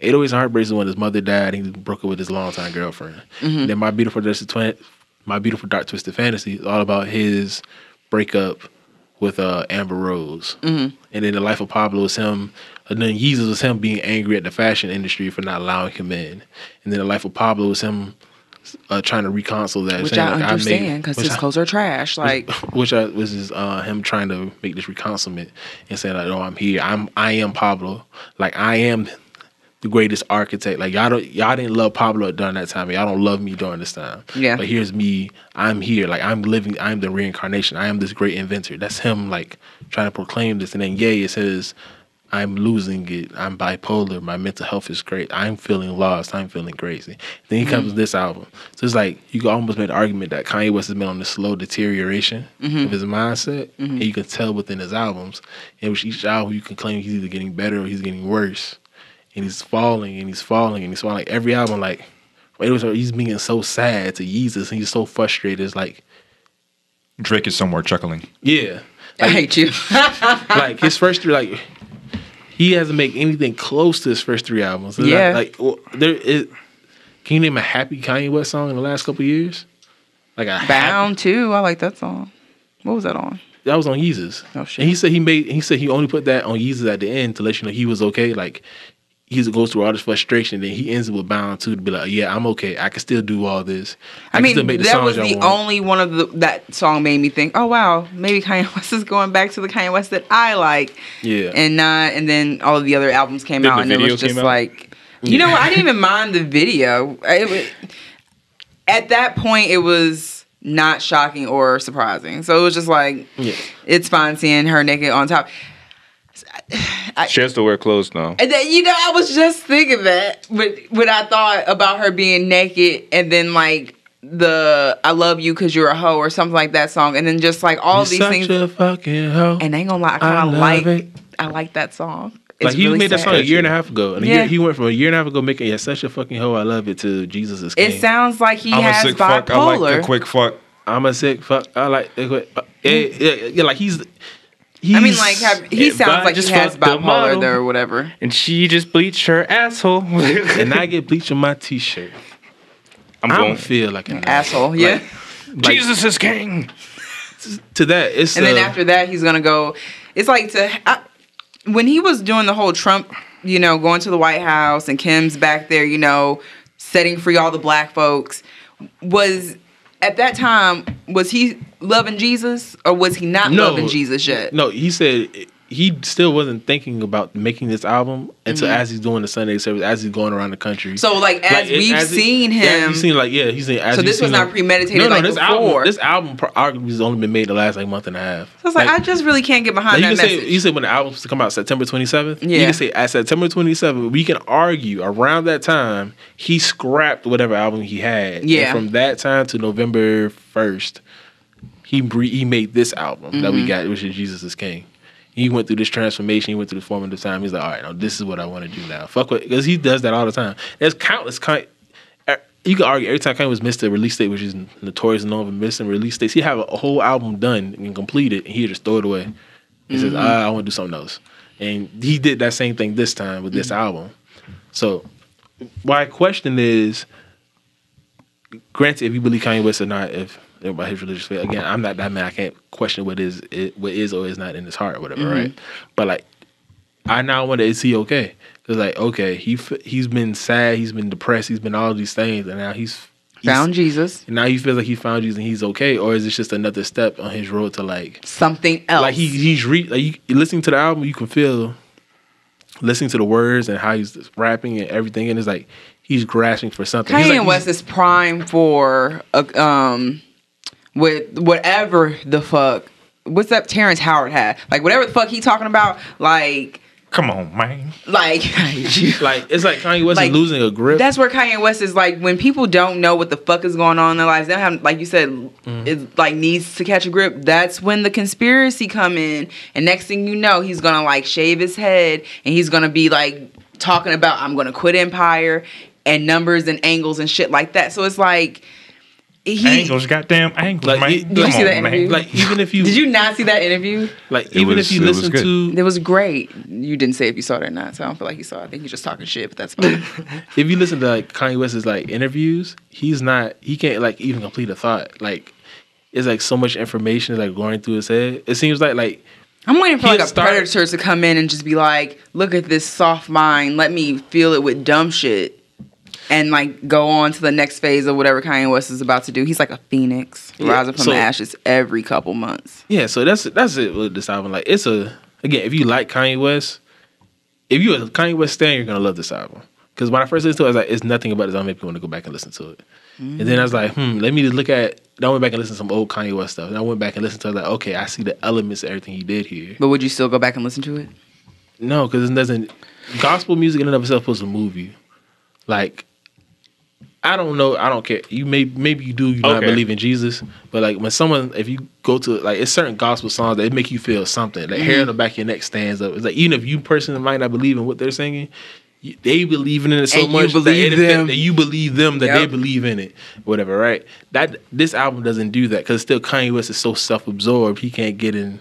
808s and Heartbreaks is when his mother died and he broke up with his longtime girlfriend. And then My Beautiful Twisted My Beautiful Dark Twisted Fantasy is all about his breakup with uh, Amber Rose. And then The Life of Pablo is him, and then Yeezus was him being angry at the fashion industry for not allowing him in. And then The Life of Pablo was him uh, trying to reconcile that. which I like, understand because his I- clothes are trash. Like which I, was his, uh, him trying to make this reconciliation and saying like, "Oh, I'm here. I'm I am Pablo. Like I am the greatest architect. Like y'all don't y'all didn't love Pablo during that time. Y'all don't love me during this time. Yeah. But here's me. I'm here. Like I'm living. I'm the reincarnation. I am this great inventor. That's him. Like trying to proclaim this. And then Ye it says. I'm losing it. I'm bipolar. My mental health is great. I'm feeling lost. I'm feeling crazy. Then he comes with this album. So it's like you can almost make the argument that Kanye West has been on this slow deterioration mm-hmm. of his mindset. Mm-hmm. And you can tell within his albums. And with each album, you can claim he's either getting better or he's getting worse. And he's falling and he's falling and he's falling. Like every album, like it was he's being so sad to Yeezus and he's so frustrated. It's like, Drake is somewhere chuckling. yeah. I hate you. like his first three, like he hasn't made anything close to his first three albums. It's Yeah. like, like well, there is. Can you name a happy Kanye West song in the last couple of years? Like a happy, Bound 2. I like that song. What was that on? that was on Yeezus. Oh, shit. And he said he made. He said he only put that on Yeezus at the end to let you know he was okay. Like he goes through all this frustration, then he ends it with Bound 2 to be like, yeah, I'm okay. I can still do all this. I, can mean, still make the that songs was the want." only one of the that song made me think, oh wow, maybe Kanye West is going back to the Kanye West that I like. Yeah. And not, and then all of the other albums came Then out, and it was just came out? like, you know. I didn't even mind the video. It was, at that point, it was not shocking or surprising. So it was just like, Yeah. it's fine seeing her naked on top. She has to wear clothes now. And then, you know, I was just thinking that, but when I thought about her being naked, and then like the "I love you because you're a hoe" or something like that song, and then just like all You're these such things. a fucking hoe. and I ain't gonna lie, I I kind of love like it. I like that song. It's like he really made that sad. song a year and a half ago, and Yeah. year, he went from a year and a half ago making "Yeah, such a fucking hoe, I love it" to "Jesus is King." It sounds like he I'm a has sick fuck. I like the quick fuck. I'm a sick fuck. I like. Yeah, yeah, yeah, like he's. He's I mean, like have, he If sounds I like he has fucked the bipolar model. though, or whatever. And she just bleached her asshole. and I get bleach on my t-shirt. I'm I going. don't feel like an Asshole, yeah. like- Jesus is king. To that, it's and then uh, after that, he's gonna go. It's like to I, when he was doing the whole Trump, you know, going to the White House and Kim's back there, you know, setting free all the black folks. Was at that time was he loving Jesus or was he not No. loving Jesus yet? No, he said he still wasn't thinking about making this album until as he's doing the Sunday service, as he's going around the country. Mm-hmm. So like as Like, we've as seen yeah, him, you've seen like yeah, he's So this was not like- premeditated No, no, like this before. album, this album arguably has only been made the last like month and a half. so it's like, I just really can't get behind Like, you that say message. you said when the album's to come out September 27th. Yeah, You can say at September 27th, we can argue around that time he scrapped whatever album he had. Yeah. And from that time to November 1st, he he made this album that Mm-hmm. we got, which is Jesus is King. He went through this transformation. He went through the formative time. He's like, all right, now this is what I want to do now. Fuck what, because he does that all the time. There's countless kind. Er, you could argue every time Kanye was missed a release date, which is notorious and known for missing release dates, he have a whole album done and completed, and he just throw it away. He says, mm-hmm. ah, "I want to do something else," and he did that same thing this time with this mm-hmm. album. So, my question is, granted, if you believe Kanye West or not, if about his religious faith, again, I'm not that man. I can't question what is it, what is or is not in his heart, or whatever, right? But like, I now wonder is he okay? Because like, okay, he he's been sad, he's been depressed, he's been all these things, and now he's, he's Found Jesus. now he feels like he found Jesus and he's okay, or is it just another step on his road to like, Something else. like he he's re like you, listening to the album, you can feel listening to the words and how he's rapping and everything, and it's like he's grasping for something. Kanye like- West is prime for a, um with whatever the fuck. What's up, Terrence Howard had? Like whatever the fuck he talking about. Like Come on, man. like like it's like Kanye West Like, is losing a grip. That's where Kanye West is like when people don't know what the fuck is going on in their lives. They don't have, like you said, Mm-hmm. it like needs to catch a grip. That's when the conspiracy come in, and next thing you know, he's gonna like shave his head, and he's gonna be like talking about I'm gonna quit Empire and numbers and angles and shit like that. So it's like he. Angles, goddamn angles, Like, man. you- Come did you see on, that man. interview? like even if you Did you not see that interview? like It even was- if you it was listen to It was great. You didn't say if you saw it or not, so I don't feel like you saw it. I think you're just talking shit, but that's fine. if you listen to like Kanye West's like interviews, he's not he can't like even complete a thought. Like it's like so much information like going through his head. It seems like like I'm waiting for He'll like a start- predator to come in and just be like, "Look at this soft mind. Let me feel it with dumb shit." And like go on to the next phase of whatever Kanye West is about to do. He's like a phoenix Yeah, rising from so- the ashes every couple months. yeah, so that's that's it with this album. Like it's a again, if you like Kanye West, if you're a Kanye West fan, you're gonna love this album. Because when I first listened to it, I was like, it's nothing about this album me want to go back and listen to it. And then I was like, hmm, let me just look at. Then I went back and listened to some old Kanye West stuff. And I went back and listened to it, like, okay, I see the elements of everything he did here. But would you still go back and listen to it? No, because it doesn't. Gospel music in and of itself supposed a movie. Like, I don't know. I don't care. You may maybe you do. You not believe in Jesus, but like when someone, if you go to like, it's certain gospel songs that make you feel something. Like hair mm-hmm. on the back of your neck stands up. It's like even if you personally might not believe in what they're singing. you- They believe in it so And much that believe it- them. that you believe them that they believe in it, whatever. Right? That this album doesn't do that because still Kanye West is so self-absorbed. He can't get in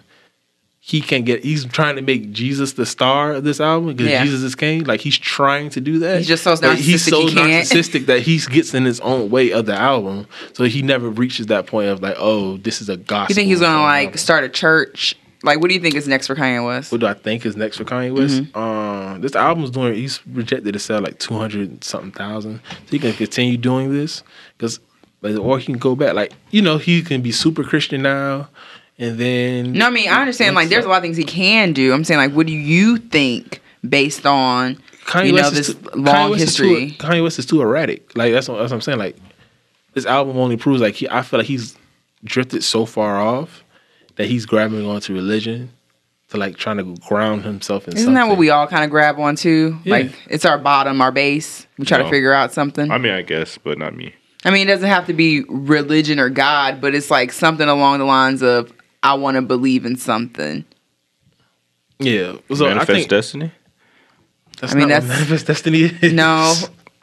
he can get he's trying to make Jesus the star of this album because Yeah. Jesus is king. Like he's trying to do that. He's just so But he's narcissistic so he narcissistic that he gets in his own way of the album. So he never reaches that point of like, oh, this is a gospel. You think he's gonna like album. start a church? Like, what do you think is next for Kanye West? what do I think is next for Kanye West? Mm-hmm. Um, this album's doing. He's projected to sell like two hundred something thousand. So he can continue doing this because, or he can go back. Like you know, he can be super Christian now, and then No, I mean I understand. Like, there's a lot of things he can do. I'm saying, like, what do you think based on Kanye you know West this too, long Kanye history? Is too, Kanye West is too erratic. Like that's what, that's what I'm saying. Like this album only proves like he. I feel like he's drifted so far off that he's grabbing onto religion to like trying to ground himself in. Isn't that what we all kind of grab onto? Yeah. Like it's our bottom, our base. We try to figure out something. I mean, I guess, but not me. I mean, it doesn't have to be religion or God, but it's like something along the lines of I want to believe in something. Yeah. So Manifest I think destiny. that's I mean, not what that's- manifest destiny. Is. No,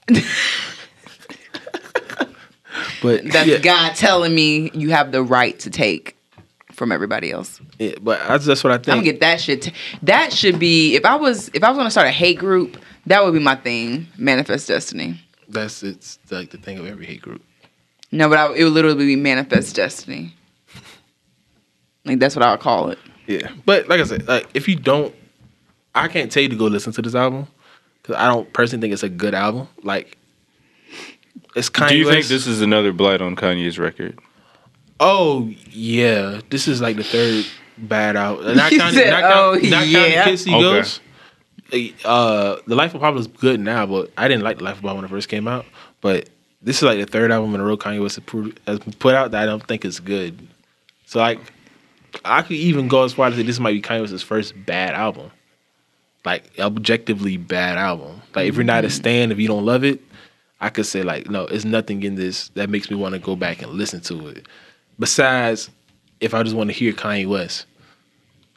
but that's yeah, God telling me you have the right to take from everybody else. yeah, but that's, that's what I think. I'm gonna get that shit. T- that should be if I was if I was gonna start a hate group, that would be my thing. Manifest destiny. that's it's like the thing of every hate group. No, but I, it would literally be manifest destiny. Like that's what I would call it. Yeah, but like I said, like if you don't, I can't tell you to go listen to this album because I don't personally think it's a good album. Like, it's kind. Do you think this is another blight on Kanye's record? Oh yeah, this is like the third bad album. Not You counting, said, not, count, "Oh, not yeah." counting Kids Okay. Ghosts. Uh, the Life of Pablo is good now, but I didn't like the Life of Pablo when it first came out. But this is like the third album in a row Kanye West has put out that I don't think is good. So like, I could even go as far as to say this might be Kanye West's first bad album, like objectively bad album. Like if you're not a mm-hmm. stan, if you don't love it, I could say like, no, it's nothing in this that makes me want to go back and listen to it. Besides, if I just want to hear Kanye West,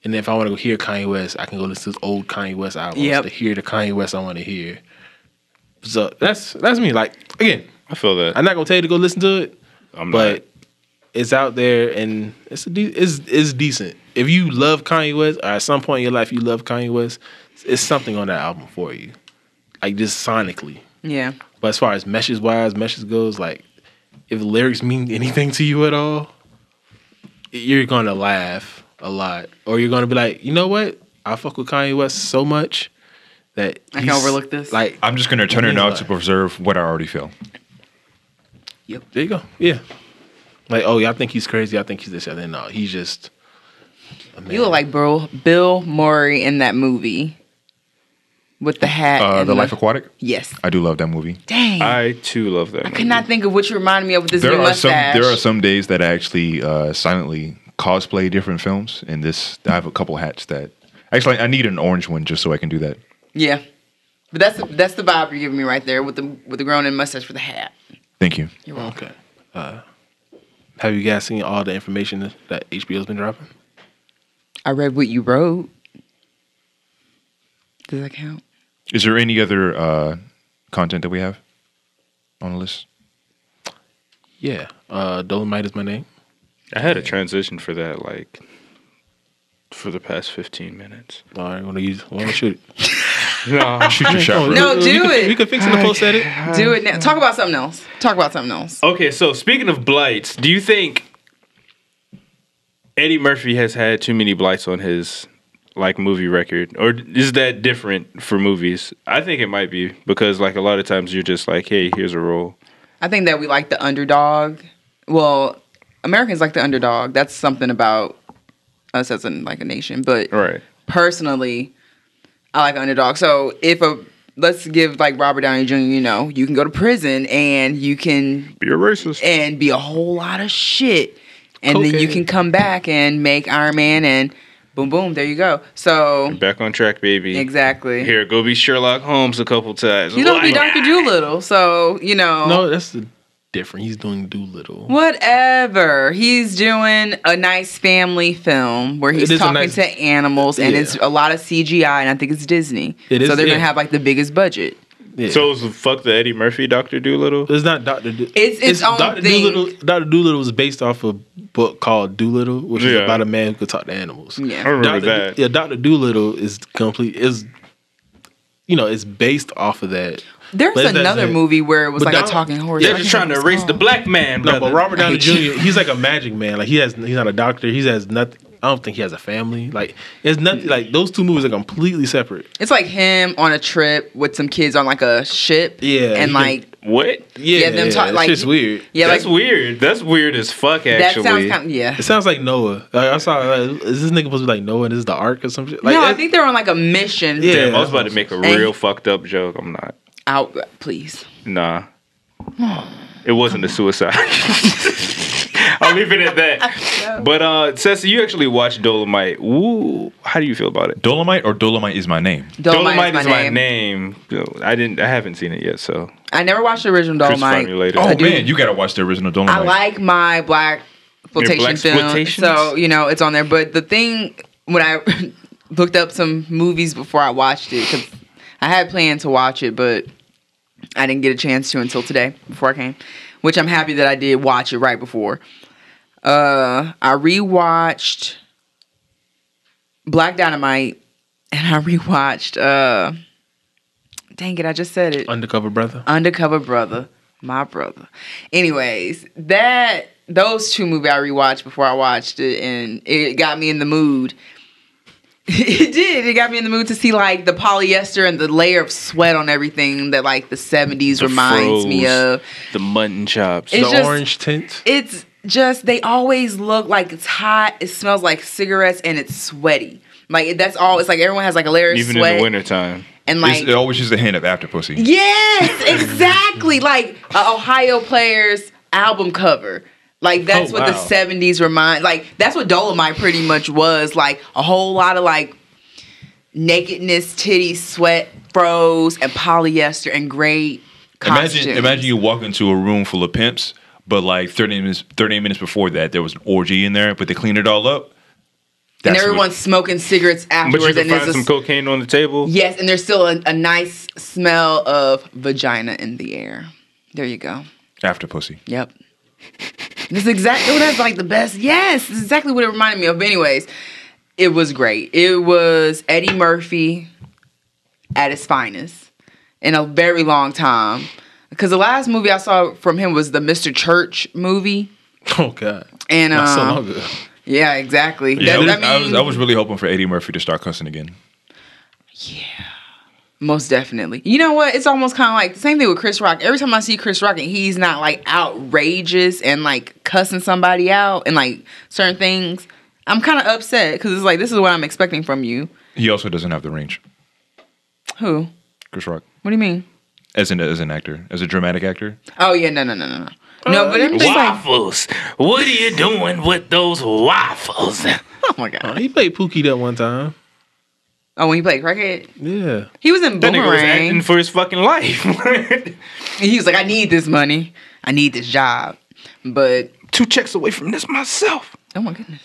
and if I want to go hear Kanye West, I can go listen to old Kanye West albums Yep. to hear the Kanye West I want to hear. So that's that's me. Like again, I feel that. I'm not gonna tell you to go listen to it, I'm but not. It's out there and it's a de- it's it's decent. If you love Kanye West, or at some point in your life you love Kanye West, it's something on that album for you, like just sonically. Yeah. But as far as meshes wise, meshes goes, like if lyrics mean anything to you at all, you're gonna laugh a lot, or you're gonna be like, you know what? I fuck with Kanye West so much that I can overlook this. Like, I'm just gonna turn it Yeah. out to preserve what I already feel. Yep. There you go. Yeah. Like, oh yeah, I think he's crazy. I think he's this. And then no, he's just. a man. You look like Bill Bill Murray in that movie with the hat. Uh, and the Life Aquatic. Yes. I do love that movie. Dang. I, I too love that. I could not think of what you reminded me of with this There new are some. mustache. There are some days that I actually uh, silently cosplay different films. And this, I have a couple hats that. Actually, I need an orange one just so I can do that. Yeah. But that's that's the vibe you're giving me right there with the with the grown in mustache with the hat. Thank you. You're welcome. Okay. Uh, have you guys seen all the information that- that HBO's been dropping? I read what you wrote. Does that count? Is there any other uh, content that we have on the list? Yeah. Uh, Dolomite is my name. I had a transition for that, like for the past 15 minutes. All right, want to use? Want to shoot? it? No, Shoot your shot, bro. No, we do can, it. We can fix it in the post edit. Do it now. Talk about something else. Talk about something else. Okay, so speaking of blights, do you think Eddie Murphy has had too many blights on his like movie record, or is that different for movies? I think it might be because like a lot of times you're just like, hey, here's a role. I think that we like the underdog. Well, Americans like the underdog. That's something about us as in like a nation. But Right. personally, I like underdog. So if a let's give like Robert Downey Jr. You know, you can go to prison and you can Be a racist. and be a whole lot of shit, and then you can come back and make Iron Man and boom boom. There you go. So Back on track, baby. exactly. Here, go be Sherlock Holmes a couple times. You don't be Doctor Dolittle. So you know. No, that's the different. He's doing Dolittle. Whatever. He's doing a nice family film where he's It is a talking nice- to animals and Yeah. it's a lot of CGI and I think it's Disney. It is, so they're yeah. gonna have like the biggest budget. Yeah. So it's the fuck the Eddie Murphy Doctor Dolittle. it's not Doctor. Do- It's its own Doctor thing. Dolittle. Doctor Dolittle was based off a book called Dolittle, which is about a man who could talk to animals. Yeah, I remember Doctor, that. yeah, Doctor Dolittle is complete. Is you know, it's based off of that. There's But it another movie where it was But like a talking horse. They're just trying to erase it's the black man, No, but Robert Downey. Jr. He's like a magic man. Like he has, he's not a doctor. He has nothing. I don't think he has a family. Like it's nothing. Like those two movies are completely separate. It's like him on a trip with some kids on like a ship. Yeah, And he like What? Yeah, Yeah, them talk- it's like- just weird. yeah, That's like weird. That's weird as fuck. that Actually, sounds kind of yeah. It sounds like Noah. Like, I saw. Like, is this nigga supposed to be like Noah? and This is the Ark or some shit? Like, no, I think they're on like a mission. Yeah. Damn, I was about to make a And- real fucked up joke. I'm not. Out, please. Nah. It wasn't a suicide. I'll leave it at that. But uh Ceci, you actually watched Dolomite. Ooh, how do you feel about it? Dolomite or Dolomite is my name. Dolomite, is my name. I didn't I haven't seen it yet, so I never watched the original Chris Dolomite. Farley later. Oh I do. man, you gotta watch the original Dolomite. I like my black exploitation film, so you know it's on there. But the thing when I looked up some movies before I watched it, because I had planned to watch it, but I didn't get a chance to until today before I came. Which I'm happy that I did watch it right before. Uh, I rewatched Black Dynamite, and I rewatched. Uh, dang it, I just said it. undercover brother. Undercover Brother, my brother. Anyways, that those two movies I rewatched before I watched it, and it got me in the mood. It did. It got me in the mood to see like the polyester and the layer of sweat on everything that like the seventies The reminds me of. the mutton chops. It's the just- orange tint. It's just they always look like it's hot. It smells like cigarettes and it's sweaty. Like that's all. It's like everyone has like a layer of Even sweat in the wintertime. and It's- like it always uses a hint of after pussy. Yes, exactly. like a Ohio Players album cover. Like that's Oh, what the '70s remind. Like that's what Dolomite pretty much was. Like a whole lot of like nakedness, titties, sweat, froze, and polyester and great costumes. Imagine, imagine you walk into a room full of pimps, but like 30 minutes, 30 minutes before that, there was an orgy in there, but they cleaned it all up. and That's what- everyone's smoking cigarettes But you afterwards, can and find there's a some cocaine on the table. yes, and there's still a, a nice smell of vagina in the air. There you go. After Pussy. Yep. This is exactly that's like the best. Yes, this is exactly what it reminded me of. But anyways, it was great. It was Eddie Murphy at his finest in a very long time. Because the last movie I saw from him was the Mr. Church movie, Oh God. and Not so um, long ago. yeah, exactly. Yeah, I, was, I I, was, I was really hoping for Eddie Murphy to start cussing again. Most definitely. You know what? It's almost kind of like the same thing with Chris Rock. Every time I see Chris Rock and he's not like outrageous and like cussing somebody out and like certain things, I'm kind of upset because it's like this is what I'm expecting from you. He also doesn't have the range. Who? Chris Rock, What do you mean? as an as an actor, as a dramatic actor. Oh yeah, no, no, no, no, no. No, but I'm just like, Waffles. What are you doing with those waffles? oh my Oh, god. he played Pookie that one time. Oh, when he played cricket? Yeah. he was in That nigga was acting Boomerang. for his fucking life. He was like, I need this money. I need this job. But Two checks away from this myself. Oh my goodness.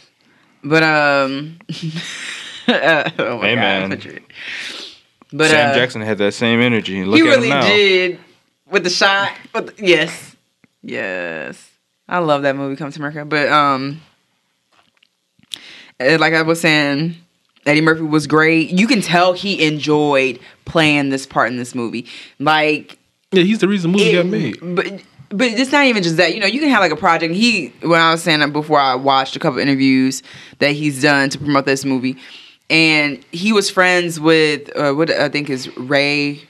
But um uh, oh my Hey, God, man. But Sam uh, Jackson had that same energy. Look he at really him now. did with the shot. With the- yes. Yes. I love that movie Come to America. But um uh, like I was saying, Eddie Murphy was great. You can tell he enjoyed playing this part in this movie. Like Yeah, he's the reason the movie it- got made. But but it's not even just that. You know, you can have like a project. He when I was saying that before, I watched a couple interviews that he's done to promote this movie, and he was friends with uh, what I think is Ray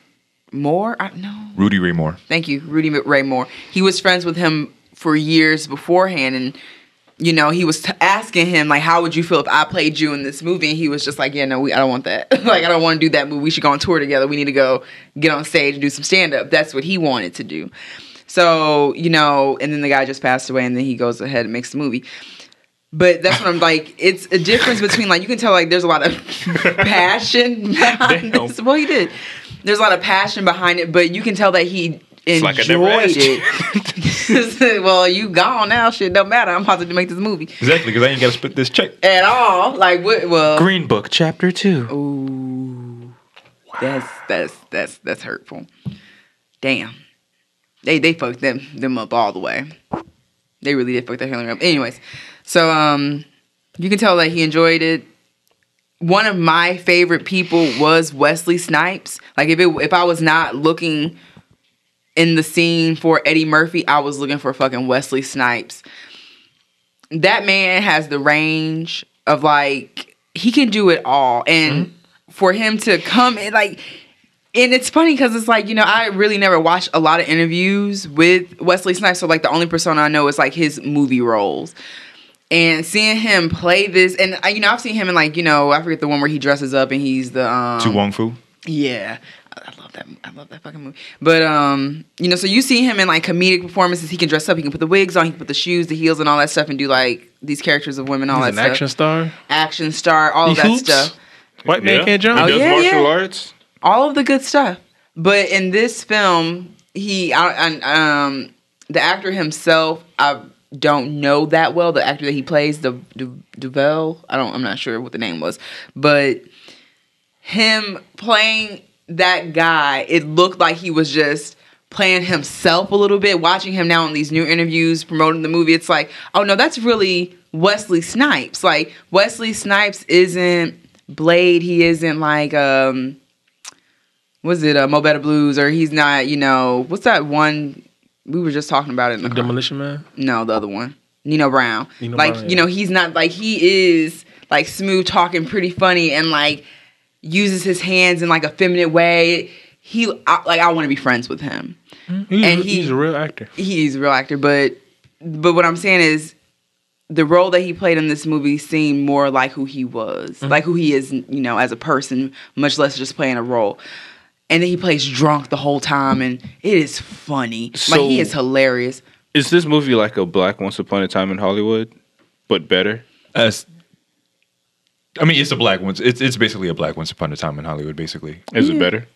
Moore. I, no, Rudy Ray Moore. thank you, Rudy Ray Moore. He was friends with him for years beforehand, and you know, he was t- asking him like, "How would you feel if I played you in this movie?" And he was just like, "Yeah, no, we, I don't want that. like, I don't want to do that movie. We should go on tour together. We need to go get on stage and do some stand up." That's what he wanted to do. So you know, and then the guy just passed away, and then he goes ahead and makes the movie. But that's what I'm like. It's a difference between like you can tell like there's a lot of passion behind Damn. this. Well, he did. There's a lot of passion behind it, but you can tell that he It's like I never enjoyed it. well, you gone now. Shit don't matter. I'm about to make this movie Exactly, because I ain't got to split this check. at all. Like what? Well, Green Book, Chapter 2. ooh, that's that's that's that's hurtful. Damn, they they fucked them them up all the way. They really did fuck that Hillary up. Anyways, so um, you can tell that he enjoyed it. One of my favorite people was Wesley Snipes. Like if it if I was not looking in the scene for Eddie Murphy, I was looking for fucking Wesley Snipes. That man has the range of like he can do it all, and for him to come in like. And it's funny because it's like, you know, I really never watched a lot of interviews with Wesley Snipes. So, like, the only persona I know is like his movie roles. And seeing him play this, and I, you know, I've seen him in like, you know, I forget the one where he dresses up and he's the um, To Wong Foo. yeah, I I love that. I love that fucking movie. But um, you know, so you see him in like comedic performances. He can dress up. He can put the wigs on. He can put the shoes, the heels, and all that stuff, and do like these characters of women, all He's that an stuff. action star. action star, all He of that hoops. stuff, White man can't jump. He Oh, does yeah, martial yeah. arts. all of the good stuff. But in this film, he, I, I, um, the actor himself, I don't know that well. The actor that he plays, the Duvel, I don't, I'm not sure what the name was, but him playing that guy, it looked like he was just playing himself a little bit. Watching him now in these new interviews promoting the movie, it's like, oh no, that's really Wesley Snipes. Like Wesley Snipes isn't Blade. He isn't like um, was it uh, Mo Better Blues or he's not. You know, what's that one? We were just talking about it in the car. Demolition Man. No, the other one. Nino Brown. Nino like, Brown, you know, he's not like he is like smooth talking, pretty funny, and like uses his hands in like a feminine way. He I, like I want to be friends with him. He's, And he- he's a real actor. He's a real actor, but but what I'm saying is the role that he played in this movie seemed more like who he was, Mm-hmm. like who he is, you know, as a person, much less just playing a role. And then he plays drunk the whole time, and it is funny. like he is hilarious. Is this movie like a Black Once Upon a Time in Hollywood, but better? As I mean, it's a black one. It's it's basically a black once upon a time in Hollywood. Basically, Is Mm. it better?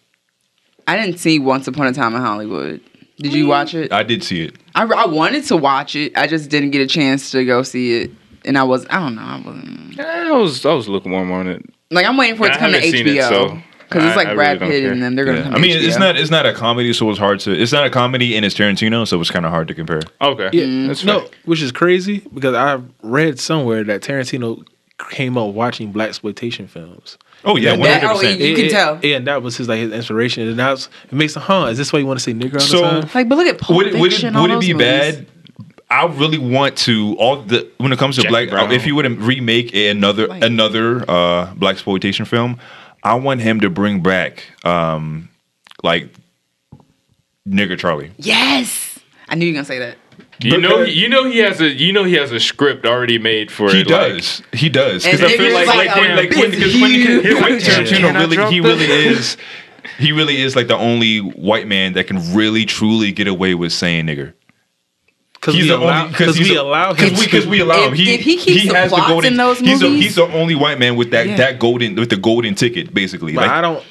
I didn't see Once Upon a Time in Hollywood. Did you watch it? I did see it. I, I wanted to watch it. I just didn't get a chance to go see it, and I was I don't know. I wasn't I was I was lukewarm on it. like I'm waiting for it to I come to haven't HBO. it, so because it's like I Brad really Pitt care. and them. They're gonna Yeah. come. I mean, to it's not it's not a comedy, so it's hard to. It's not a comedy, and it's Tarantino, so it's kind of hard to compare. Okay, Yeah, that's no, fair. which is crazy because I read somewhere that Tarantino came up watching blaxploitation films. Oh yeah, one That- hundred oh, percent. You can And- tell. Yeah, and that was his like his inspiration, and that's it makes him, huh? Is this why you want to say nigger all So- the time? Like, but look at Pulp Would it, would it, Fiction. all would it be movies. bad? I really want to all the when it comes to Jackie black. Brown. If you would remake another Like- another uh, blaxploitation film, I want him to bring back um, like nigger Charlie. Yes, I knew you were gonna say that. You know, you know he has a you know he has a script already made for He it. like- does. he does. Because I feel like like like, a when oh, like when, big, because when, because when Can Tarantino I really he really is he really is like the only white man that can really truly get away with saying nigger. Because He's we allow, only because because we he's allow him. because we, 'cause we allow him. If- He, if he keeps the has plots the golden. in those he's, the, movies- he's the only white man with that Yeah. that golden with the golden ticket, basically. But Like I don't.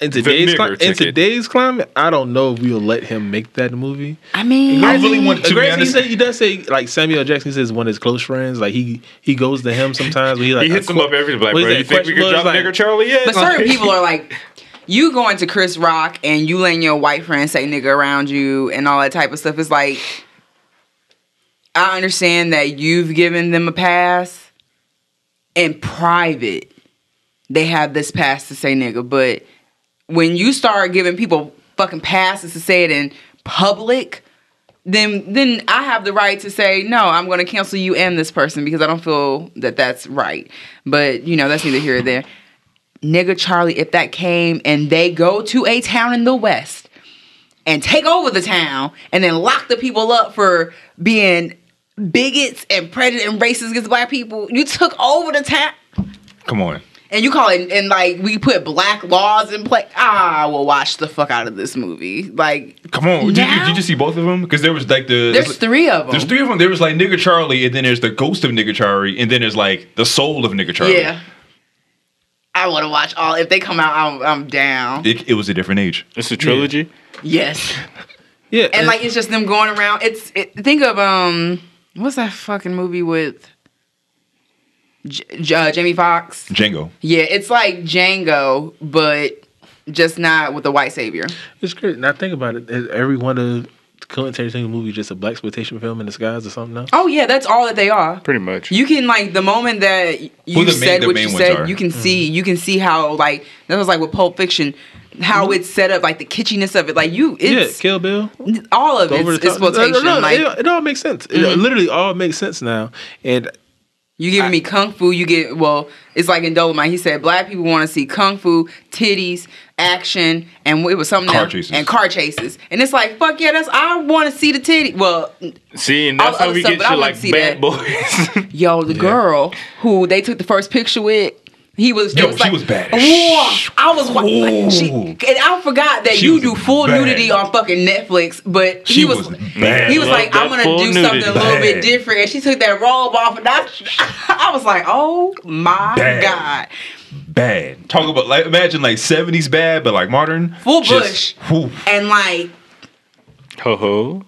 In today's cli- in today's climate, I don't know if we'll let him make that movie. I mean, I really want to be Granted, he, honest. said, he does say like Samuel Jackson says one of his close friends. Like he he goes to him sometimes. When he like He hits a him que- up every like, what bro. You think we could drop like- nigger Charlie yet? But certain people are like, you going to Chris Rock and you letting your white friends say nigga around you and all that type of stuff. It's like, I understand that you've given them a pass. In private, they have this pass to say nigga, but when you start giving people fucking passes to say it in public, then then I have the right to say no. I'm going to cancel you and this person because I don't feel that that's right. But you know that's neither here or there. Nigga Charlie, if that came and they go to a town in the West and take over the town and then lock the people up for being bigots and prejudice and racist against black people, you took over the town come on. And you call it and like we put black laws in place. Ah, I will watch the fuck out of this movie. Like Come on. Did you, Now? did you see both of them? Because there was like the there's three of them. There's three of them. There was like Nigger Charlie, and then there's the ghost of Nigger Charlie, and then there's like the soul of Nigger Charlie. Yeah. I want to watch all. If they come out, I'm, I'm down. It, it was a different age. It's a trilogy. Yes. Yeah, And like it's just them going around. It's it, think of um what's that fucking movie with J- J- uh, Jamie Foxx? Django. Yeah, it's like Django, but just not with the white savior. it's great. Now think about it. Is every one of Quentin Tarantino movie just a blaxploitation film in disguise or something else? Oh yeah, that's all that they are. Pretty much. You can like the moment that you Who the main- said what you said, are. you can see you can see how like that was like with Pulp Fiction, how it's set up, like the kitschiness of it. Like you, yeah, it's Kill Bill. all of Over it's the top. exploitation. No, no, like it, it all makes sense. It Mhm. literally all makes sense now. And You giving me kung fu, you get well. It's like in Dolemite. He said black people want to see kung fu, titties, action, and it was something Car else, and car chases. And it's like fuck yeah, that's I want to see the titty. Well, See, and that's how we stuff, get but I you like see bad that. boys. yo, the girl who they took the first picture with. He was, Yo, it was she like, was bad. Whoa, I was wa- like, she, and I forgot that She you do full bad. nudity on fucking Netflix, but She he was, was bad. he was like, I'm gonna full do something a nudity. little bit different, and she took that robe off, and I, I was like, oh my Bad. god, Bad. Talk about like imagine like seventies bad, but like modern. Full Just- whew. and like Ho ho.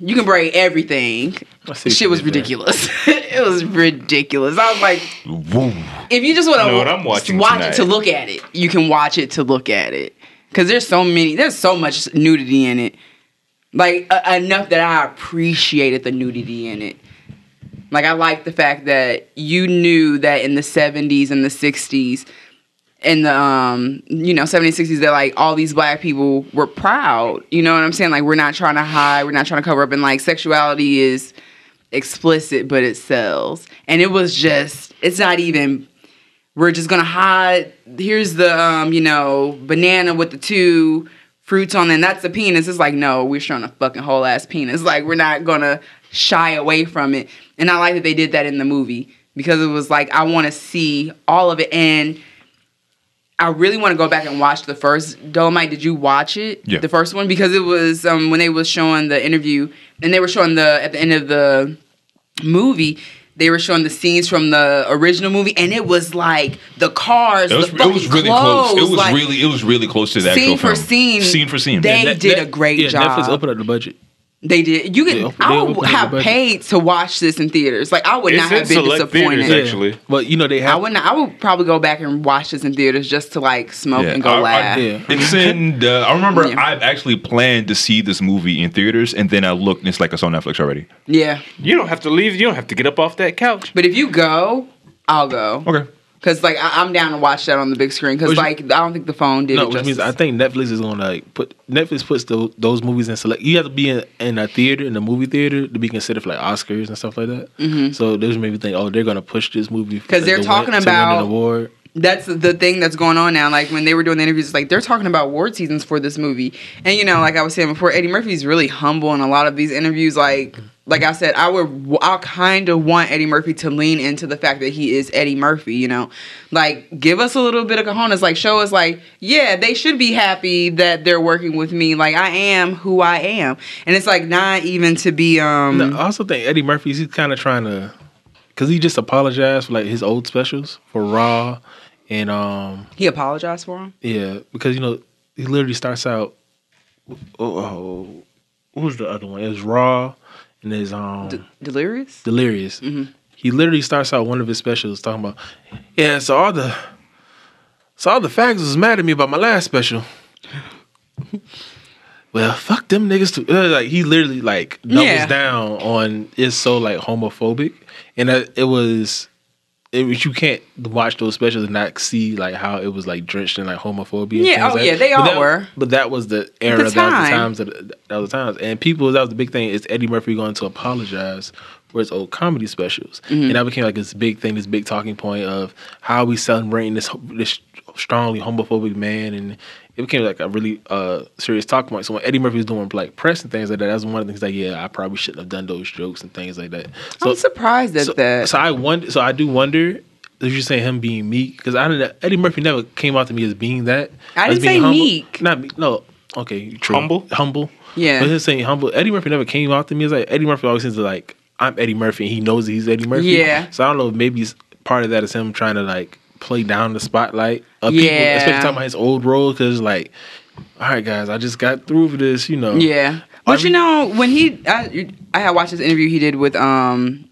you can braid everything. I Shit was ridiculous. it was ridiculous. I was like, Woo. if you just want to I'm watch tonight. it to look at it, you can watch it to look at it. Cause there's so many, there's so much nudity in it. Like uh, enough that I appreciated the nudity in it. Like I like the fact that you knew that in the 70s and the 60s in the um you know 70s 60s that like all these black people were proud you know what i'm saying like we're not trying to hide we're not trying to cover up and like sexuality is explicit but it sells. And it was just it's not even we're just gonna hide here's the um you know banana with the two fruits on and that's the penis. It's like no we're showing a fucking whole ass penis. Like we're not gonna shy away from it. And i like that they did that in the movie because it was like i want to see all of it. And I really want to go back and watch the first Dolemite. Did you watch it? Yeah. The first one because it was um, when they was showing the interview and they were showing the at the end of the movie. They were showing the scenes from the original movie, and it was like the cars, It was, the it was really clothes, close. It was like, really it was really close to the scene actual for film. scene. Scene for scene. They Net- did Net- a great yeah, job. Netflix opened up the budget. They did. You They could. I would have paid to watch this in theaters. Like I would It's not in have been select disappointed. theaters, actually. But you know they I have. would. Not, I would probably go back and watch this in theaters just to like smoke Yeah, and go I- I- laugh. yeah. It's in the. I remember Yeah. I've actually planned to see this movie in theaters, and then I looked, and it's like it's on Netflix already. yeah. You don't have to leave. You don't have to get up off that couch. But if you go, I'll go. Okay. Cause like I, I'm down to watch that on the big screen. Cause Which- like I don't think the phone did no, it which means I think Netflix is gonna like put Netflix puts those, those movies in select. You have to be in, in a theater in a movie theater to be considered for like Oscars and stuff like that. So those made me think, oh, they're gonna push this movie Mm-hmm. 'Cause to they're win- talking win about- an award. That's the thing that's going on now. Like when they were doing the interviews, like they're talking about award seasons for this movie. And you know, like I was saying before, Eddie Murphy's really humble in a lot of these interviews. Like, like I said, I would, I kind of want Eddie Murphy to lean into the fact that he is Eddie Murphy. You know, like give us a little bit of cojones. Like show us, like, yeah, they should be happy that they're working with me. Like I am who I am, and it's like not even to be, um, No, I also think Eddie Murphy's he's kind of trying to, cause he just apologized for like his old specials for Raw, and um he apologized for him. yeah, because you know he literally starts out. Oh, oh what was the other one? It was Raw, and there's um D- delirious. Delirious. Mm-hmm. He literally starts out one of his specials talking about, yeah. So all the, so all the fags was mad at me about my last special. well, fuck them niggas too. Uh, Like he literally like doubles Yeah. down on it's so like homophobic, and uh, it was. It you can't watch those specials and not see like how it was like drenched in like homophobia. Yeah, oh, like yeah, that. they But all that- were. But that was the era. The That was the times. That, that was the times. And people, that was the big thing. Is Eddie Murphy going to apologize for his old comedy specials? Mm-hmm. And that became like this big thing, this big talking point of how we celebrating this this strongly homophobic man, and it became like a really uh, serious talk point. So when Eddie Murphy was doing like press and things like that, that's one of the things like, yeah, I probably shouldn't have done those jokes and things like that. So, I'm surprised at so, that. so I wonder. So I do wonder. If you're saying him being meek, because I don't know, Eddie Murphy never came out to me as being that. I didn't say humble. meek. Not meek. No. Okay. True. Humble? Humble. Yeah. But his saying humble. Eddie Murphy never came out to me as like Eddie Murphy always seems to like I'm Eddie Murphy and he knows he's Eddie Murphy. Yeah. So I don't know. if Maybe part of that is him trying to like play down the spotlight of Yeah. people, especially talking about his old role. Because like, all right, guys, I just got through with this. You know. Yeah. But Every- you know, when he, I, I had watched this interview he did with um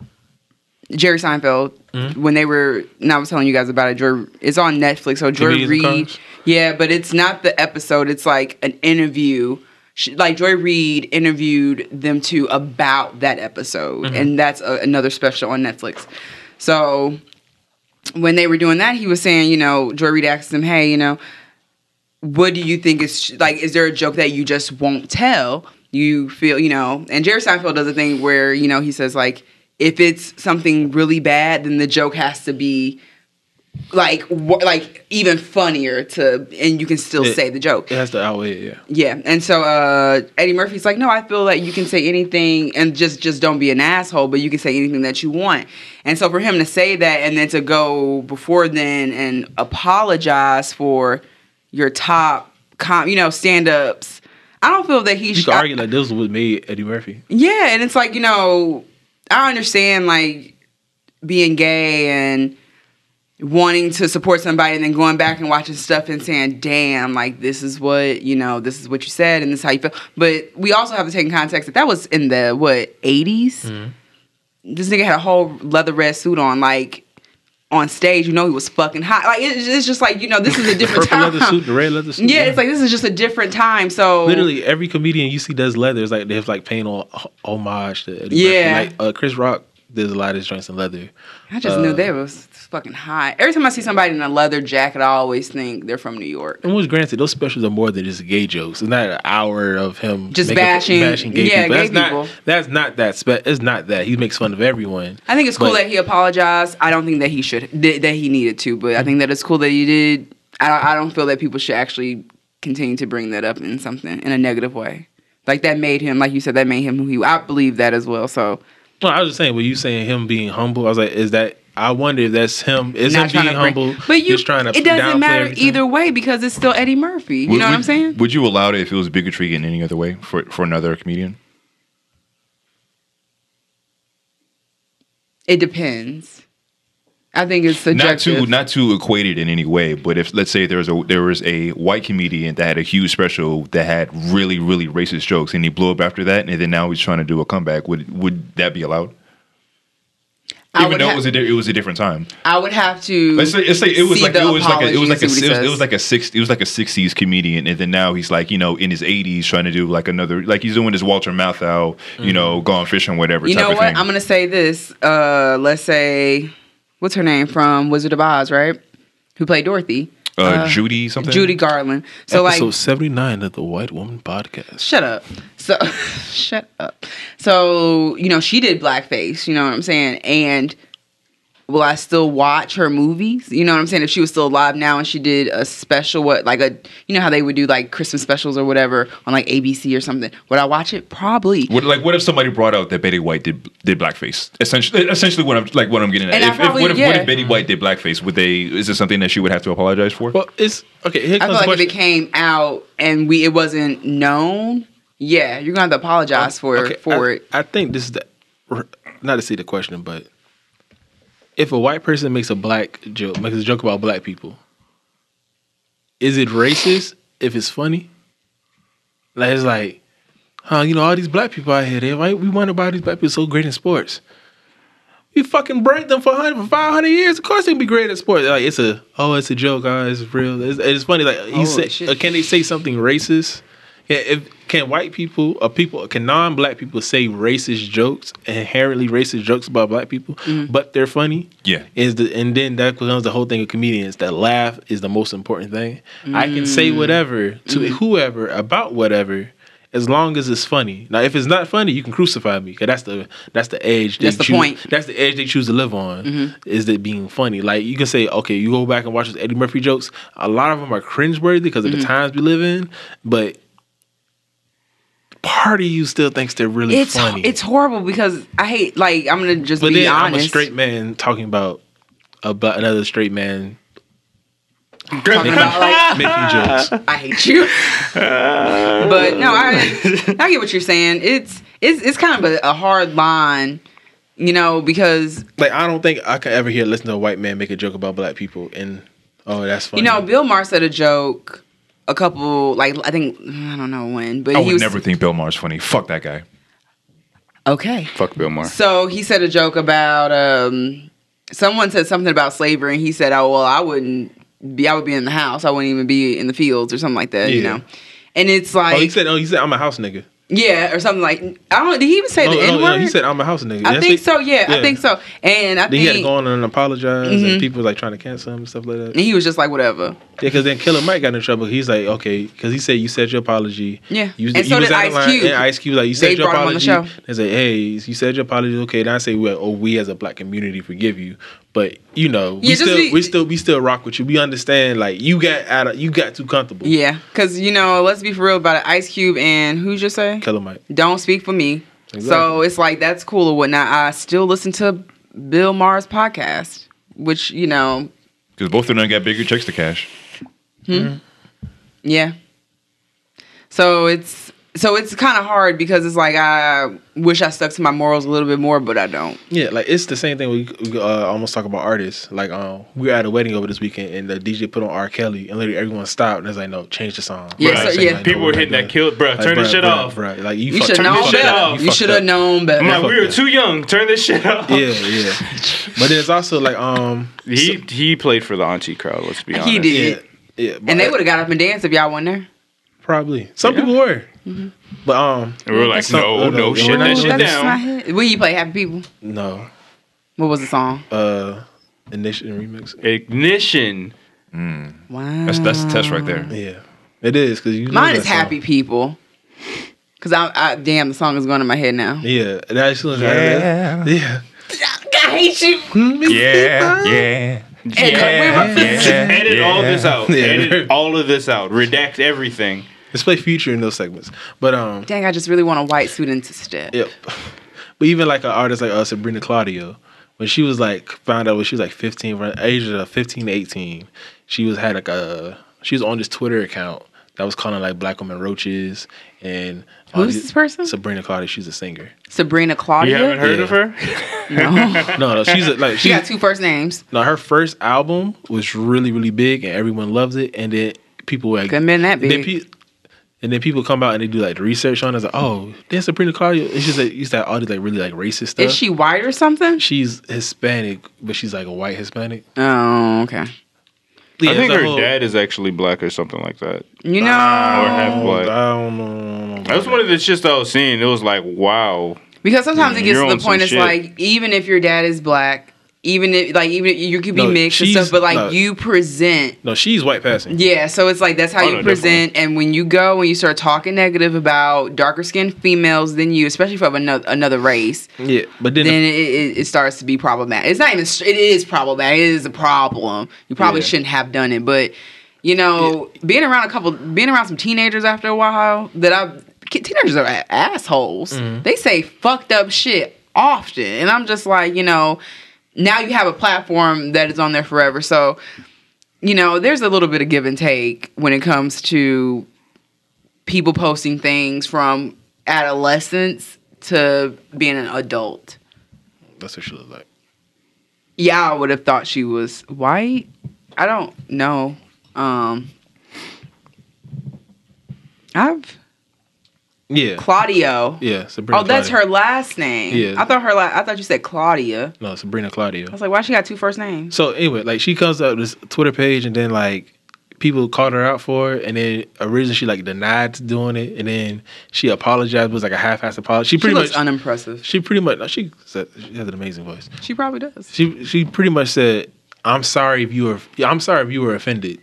Jerry Seinfeld Mm-hmm. when they were, and I was telling you guys about it. Joy, it's on Netflix. So Joy Reid, yeah, but it's not the episode. It's like an interview. She, like Joy Reid interviewed them two about that episode, Mm-hmm. and that's a, another special on Netflix. So when they were doing that, he was saying, you know, Joy Reid asked him, "Hey, you know, what do you think is like is there a joke that you just won't tell? You feel you know? And jerry seinfeld does a thing where you know he says like if it's something really bad then the joke has to be like wh- like even funnier to and you can still It- say the joke It has to outweigh it. Yeah. yeah, and so uh, Eddie Murphy's like, no, I feel that you can say anything and just just don't be an asshole, but you can say anything that you want. And so for him to say that and then to go before then and apologize for your top, com- you know, stand ups, I don't feel that he should. argue like this was made Eddie Murphy. Yeah, and it's like you know, I understand like being gay and wanting to support somebody and then going back and watching stuff and saying, "Damn, like this is what you know, this is what you said and this is how you feel." But we also have to take in context that that was in the what 80s. This nigga had a whole leather red suit on, like on stage. You know, he was fucking hot. Like it's, it's just like you know, this is a different Purple time. leather suit, the red leather suit. yeah, it's like this is just a different time. So literally every comedian you see does leather. It's like they have like paying on homage to Eddie Yeah. Murphy. Like uh, Chris Rock does a lot of his joints in leather. I just Uh, knew there was fucking hot. Every time I see somebody in a leather jacket, I always think they're from New York. And was granted, those specials are more than just gay jokes. It's not an hour of him Just making- bashing- gay yeah, people. gay That's people. not that's not that. Spe- it's not that he makes fun of everyone. I think it's cool that he apologized. I don't think that he should that that he needed to, but I think that it's cool that he did. I don't, I don't feel that people should actually continue to bring that up in something in a negative way. Like that made him, like you said, that made him who he. I believe that as well. So Well, I was just saying, were you saying him being humble? I was like, is that? I wonder if that's him. Is him being to bring- humble? but you, just trying to it doesn't matter everything? either way because it's still Eddie Murphy. You Would- know what would- I'm saying? Would you allow it if it was bigotry in any other way for for another comedian? It depends. I think it's not subjective. to not to equate it in any way, but if let's say there was a there was a white comedian that had a huge special that had really really racist jokes, and he blew up after that, and then now he's trying to do a comeback, would would that be allowed? I Even though ha- it was a di- it was a different time. I would have to. Let's say, let's say it was see like the it was like a, it was like a, apology and see it what was, he it was like a six it was like a sixties comedian, and then now he's like you know in his eighties trying to do like another like he's doing his Walter Matthau, you know, gone fishing whatever. Mm-hmm. You type know of what? Thing. I'm gonna say this. Uh, let's say, what's her name from Wizard of Oz, right? Who played Dorothy? uh, Judy something. Judy Garland. So Episode like, seventy nine of the White Woman Podcast. shut up. So shut up. So you know she did blackface. You know what I'm saying? And will I still watch her movies? You know what I'm saying? If she was still alive now and she did a special, what like a you know how they would do like Christmas specials or whatever on like ABC or something. Would I watch it? Probably. What, like, what if somebody brought out that Betty White did did blackface? Essentially, eh, essentially, what I'm like, what I'm getting at. And I If, if, what, if, what if Betty White did blackface? Would they? Is it something that she would have to apologize for? Well, it's okay. Here I comes feel the like if it came out and we it wasn't known, yeah, you're gonna have to apologize for Okay, for I, it. I think this is the not to see the question, but if a white person makes a black joke, makes a joke about black people, is it racist if it's funny? Like it's like, huh? You know, all these black people out here, they like we wonder why these black people so great in sports. We fucking break them for hundred for five hundred years. Of course, they can be great at sports. Like it's a oh, it's a joke. Oh, it's real. It's, it's funny. Like he Oh, said, shit. uh, can they say something racist? Yeah, if can white people or people can non-black people say racist jokes, inherently racist jokes about black people, Mm-hmm. but they're funny? Yeah. Is the and then that becomes the whole thing of comedians that laugh is the most important thing. I can Mm. say whatever to whoever about whatever. As long as it's funny. Now, if it's not funny, you can crucify me. Cause that's the that's the edge. they That's the choose- point. Mm-hmm. That's the edge they choose to live on. Is it being funny? Like you can say, okay, you go back and watch those Eddie Murphy jokes. A lot of them are cringeworthy because Mm-hmm. of the times we live in. But part of you still thinks they're really It's funny. it's horrible because I hate like I'm gonna just but be then I'm a straight man talking about about another straight man talking about like making jokes. I hate you. but no, I I get what you're saying. It's it's it's kind of a, a hard line, you know, because Like I don't think I could ever hear listen to a white man make a joke about black people and oh that's funny. you know Bill Maher said a joke a couple like I think I don't know when, but I he would was never think Bill Maher's funny. Fuck that guy. okay. Fuck Bill Maher. So he said a joke about um someone said something about slavery and he said, Oh well I wouldn't be I would be in the house. I wouldn't even be in the fields or something like that, you know. And it's like oh he said oh he said I'm a house nigga. Yeah, or something like I don't did he even say Oh, the no, N no, word? he said I'm a house nigga. I That's think it. so, yeah, I think so. And I Then he had to go on and apologize, Mhm. and people was like trying to cancel him and stuff like that. and he was just like whatever. Yeah, because then Killer Mike got in trouble. He's like, okay, because he said you said your apology. Yeah. you, And so was did Ice line, Cube. And Ice Cube was like, you said They your brought him on the apology. show. They say, hey, you said your apology. Okay, then I say, well, oh, we as a black community forgive you, but you know, we Yeah, still, be- we still, we still rock with you. We understand, like you got out of, you got too comfortable. Yeah, because you know, let's be for real about it. Ice Cube and who's your say Killer Mike. don't speak for me. So it's like that's cool or whatnot. I still listen to Bill Maher's podcast, which you know, Because both of them got bigger checks to cash. Hmm. yeah. So it's so it's kind of hard because it's like I wish I stuck to my morals a little bit more, but I don't. Yeah, like it's the same thing. We, we uh, almost talk about artists. Like, um, we were at a wedding over this weekend, and the DJ put on R. Kelly, and literally everyone stopped and was like, "No, change the song." Yeah, Like, so- saying, yeah. like, People we're were hitting that kill, bro. Like, Turn this shit bruh, off. bruh. Like you, You should turn know better. You, should have known better. I'm like, we were too young. Turn this shit off. Yeah, yeah. But then it's also like, um, He he played for the auntie crowd. Let's be honest. He did. yeah, yeah. And they would have got up and danced if y'all weren't there. probably some Yeah. people were, but um, And we were like, Some- no, no, no, no, shit we're that shit that's down. Will you play Happy People? no, What was the song? uh, Ignition remix. Ignition. Wow. That's that's the test right there. Yeah, it is because you. know Mine that is song. Happy People. Cause I, I damn the song is going in my head now. Yeah, and I actually Yeah. yeah. I hate you. Yeah, yeah. And Yeah, we were- yeah, Edit all yeah. this out. Yeah. Edit all of this out. Redact everything. Let's play Future in those segments, but um, Dang, I just really want a white suit step. Yep. But even like an artist like uh, Sabrina Claudio, when she was like found out when she was like 15, around the age of 15 to 18, she was had like a she was on this Twitter account that was calling like black women roaches and Who's this person? Sabrina Claudia. She's a singer. Sabrina Claudio? You haven't heard Yeah. of her? No, No, no, she's a, like she she's got two first names. no. Her first album was really really big and everyone loves it. And then people were like, Couldn't been that and then, big. pe- and then people come out and they do like the research on it. It's like, oh, there's Sabrina Claudia. It's just like used to all these like really like racist stuff. Is she white or something? She's Hispanic, but she's like a white Hispanic. Oh, okay. Yeah, I think her whole- dad is actually black or something like that. You know, Or half black. I don't know. That was one of the shits I was seeing. It was like, wow. because sometimes it gets to the point. It's shit. like even if your dad is black, even if like even you could be No, mixed and stuff, but like no. you present No, she's white passing. Yeah, so it's like that's how Oh, you no, present, and when you go and you start talking negative about darker skinned females than you, especially from another another race, Yeah, but then, then it, it, it starts to be problematic. It's not even it is problematic. It is a problem. You probably Yeah. shouldn't have done it, but you know, being around a couple, being around some teenagers after a while, that I teenagers are assholes. Mm-hmm. They say fucked up shit often, and I'm just like, you know, now you have a platform that is on there forever, so you know, there's a little bit of give and take when it comes to people posting things from adolescence to being an adult. that's what she looks like. Yeah, I would have thought she was white. I don't know. Um I've Yeah, Claudio. yeah. Sabrina Oh, that's Claudia. her last name. Yeah. I thought her la- I thought you said Claudia. No, Sabrina Claudia. I was like, why she got two first names? So anyway, like she comes up this Twitter page, and then like people called her out for it, and then originally she like denied doing it, and then she apologized. It was like a half-assed apology. She She pretty looks much. unimpressive. she pretty much. no, She said she has an amazing voice. She probably does. She she pretty much said, "I'm sorry if you were. I'm sorry if you were offended."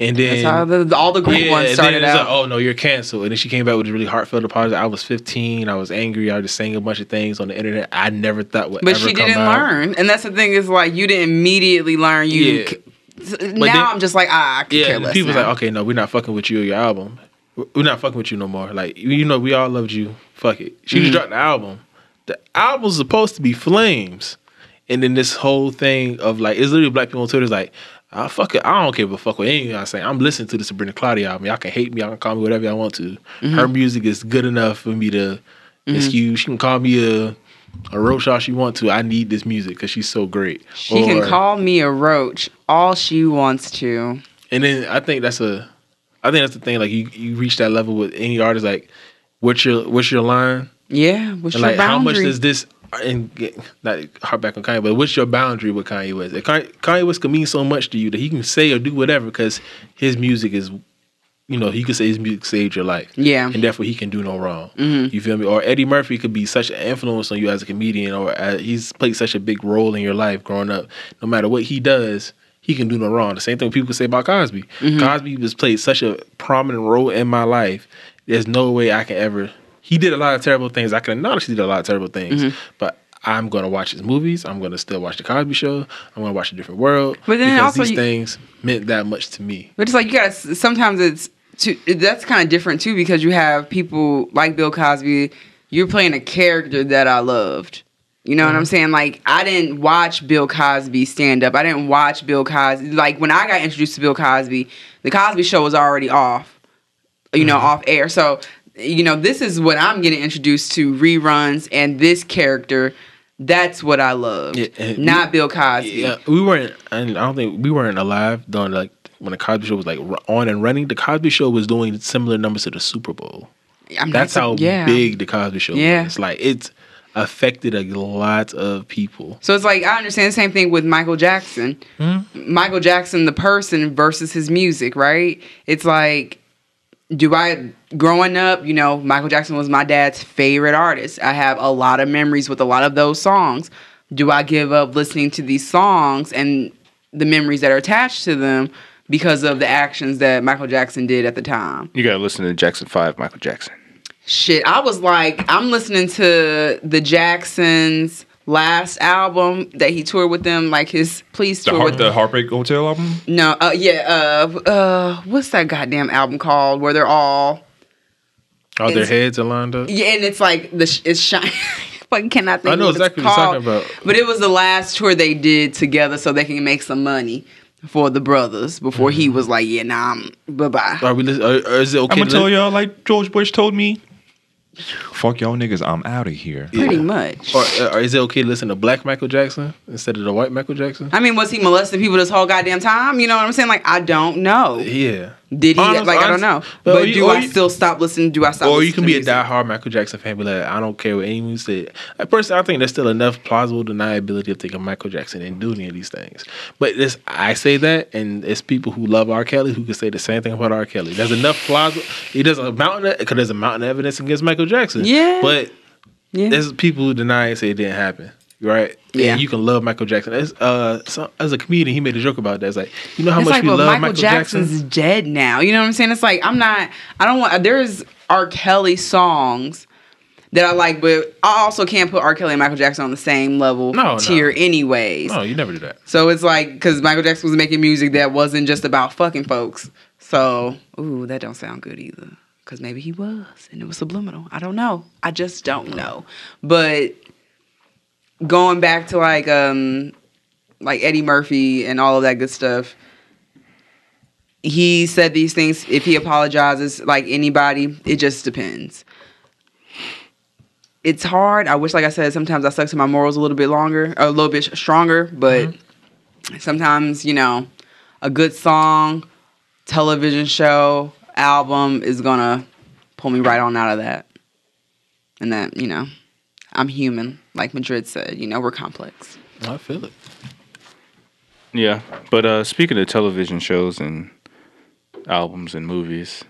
And then the, all the great yeah, ones started out. like, oh no, you're canceled. And then she came back with a really heartfelt apology. I was 15. I was angry. I was just saying a bunch of things on the internet. I never thought would But she didn't learn, and that's the thing is like you didn't immediately learn. You Yeah. c- now then- I'm just like ah, I could Yeah, care less. people's now. like, okay, no, we're not fucking with you or your album. We're not fucking with you no more. Like you know, we all loved you. Fuck it. She Mm-hmm. just dropped the album. The album's supposed to be flames, and then this whole thing of like, it's literally black people on Twitter's like. I fuck it. I don't care a fuck with anything I say. I'm listening to the Sabrina Claudia album. Y'all can hate me. Y'all can call me whatever y'all want to. Mm-hmm. Her music is good enough for me to excuse. She can call me a a roach all she want to. I need this music because she's so great. she can call me a roach all she wants to. and then I think that's a, I think that's the thing. Like you, you reach that level with any artist. Like, what's your what's your line? Yeah, what's And your like, how much does this? And get, not hard back on Kanye, but what's your boundary with Kanye West? Kanye, Kanye West can mean so much to you that he can say or do whatever because his music is, you know, he could say his music saved your life. Yeah. and therefore he can do no wrong. Mhm. You feel me? Or Eddie Murphy could be such an influence on you as a comedian, or as, he's played such a big role in your life growing up. No matter what he does, he can do no wrong. The same thing people say about Cosby. Mm-hmm. Cosby has played such a prominent role in my life. There's no way I can ever. He did a lot of terrible things. I can acknowledge he did a lot of terrible things, Mm-hmm. but. I'm gonna watch his movies. I'm gonna still watch the Cosby Show. I'm gonna watch a different world But then because also these you- things meant that much to me. But it's like you gotta. Sometimes it's too. That's kind of different too because you have people like Bill Cosby. You're playing a character that I loved. You know what I'm saying? Like I didn't watch Bill Cosby stand up. I didn't watch Bill Cosby. Like when I got introduced to Bill Cosby, the Cosby Show was already off. You know, off air. So you know, this is what I'm getting introduced to reruns and this character. That's what I loved, Yeah, not we- Bill Cosby. Yeah, we weren't, and I don't think we weren't alive during like when the Cosby Show was like on and running. The Cosby Show was doing similar numbers to the Super Bowl. I'm That's not- how yeah. big the Cosby Show Yeah. was. Like it's affected a lot of people. So it's like I understand the same thing with Michael Jackson. Hmm? Michael Jackson, the person versus his music, right? It's like, do I, growing up, you know, Michael Jackson was my dad's favorite artist. I have a lot of memories with a lot of those songs. Do I give up listening to these songs and the memories that are attached to them because of the actions that Michael Jackson did at the time? You gotta listen to Jackson Five, Michael Jackson. Shit, I was like, I'm listening to the Jacksons' last album that he toured with them, like his Please The, tour heart, with the Heartbreak Hotel album. No, uh, yeah, uh, uh, what's that goddamn album called where they're all All their heads are lined up. yeah, and it's like the sh- it's shiny. Fucking cannot think. I know what it's exactly what you're talking about. But it was the last tour they did together, so they can make some money. for the brothers before he was like, yeah, nah, I'm bye bye. Are we? lis- Or, or is it okay? I'm gonna to tell li- y'all like George Bush told me. Fuck y'all niggas, I'm out of here. Pretty much. Or, uh, or is it okay to listen to Black Michael Jackson instead of the White Michael Jackson? I mean, was he molesting people this whole goddamn time? You know what I'm saying? Like, I don't know. Yeah. Did he? Honest- like, I don't know. Well, But you- do I you- still stop listening? Do I stop? Or you can be a music? diehard Michael Jackson fan, be like, I don't care what anyone said. At first, I think there's still enough plausible deniability of thinking Michael Jackson didn't do any of these things. But this, I say that, and it's people who love R. Kelly who can say the same thing about R. Kelly. There's enough plausible. He doesn't a mountain because there's a mountain of evidence against Michael Jackson. Yeah. but Yeah. there's people who deny and say it didn't happen. Right? Yeah. And you can love Michael Jackson. As, uh, so, as a comedian, he made a joke about that. It's like, you know how it's much like, we love Michael, Michael, Jackson's Jackson? dead now. You know what I'm saying? It's like I'm not. I don't want. There's R. Kelly songs that I like, but I also can't put R. Kelly and Michael Jackson on the same level No, no. tier, anyways. No, you never do that. So it's like because Michael Jackson was making music that wasn't just about fucking folks. So ooh, that don't sound good either. Because maybe he was, and it was subliminal. I don't know. I just don't know. But going back to like um like Eddie Murphy and all of that good stuff. He said these things. If he apologizes, like anybody, it just depends. It's hard. I wish, like I said, sometimes I stuck to my morals a little bit longer, a little bit stronger. But sometimes, you know, a good song, television show, album is gonna pull me right on out of that. And that, you know, I'm human, like Madrid said. You know, we're complex. I feel it. Yeah, but uh, speaking of television shows and albums and movies,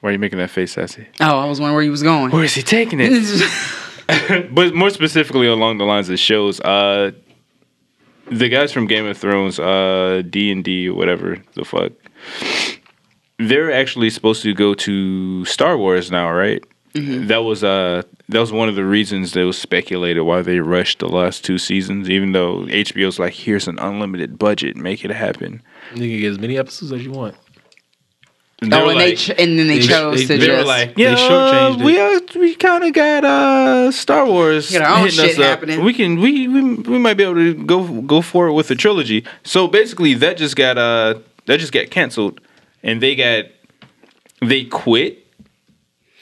why are you making that face, Sassy? Oh, I was wondering where you was going. Where is he taking it? but more specifically along the lines of shows, uh, the guys from Game of Thrones, uh, D and D, whatever the fuck, they're actually supposed to go to Star Wars now, right? That was uh that was one of the reasons that was speculated why they rushed the last two seasons, even though HBO's like, here's an unlimited budget, make it happen. You can get as many episodes as you want. And oh, were and they ch- and then they, they- chose they- to they just were like, They yeah, shortchanged we uh, we kind of got uh Star Wars Got our own hitting us shit up. happening. We can we, we we might be able to go go for it with the trilogy. So basically, that just got uh that just got canceled, and they got they quit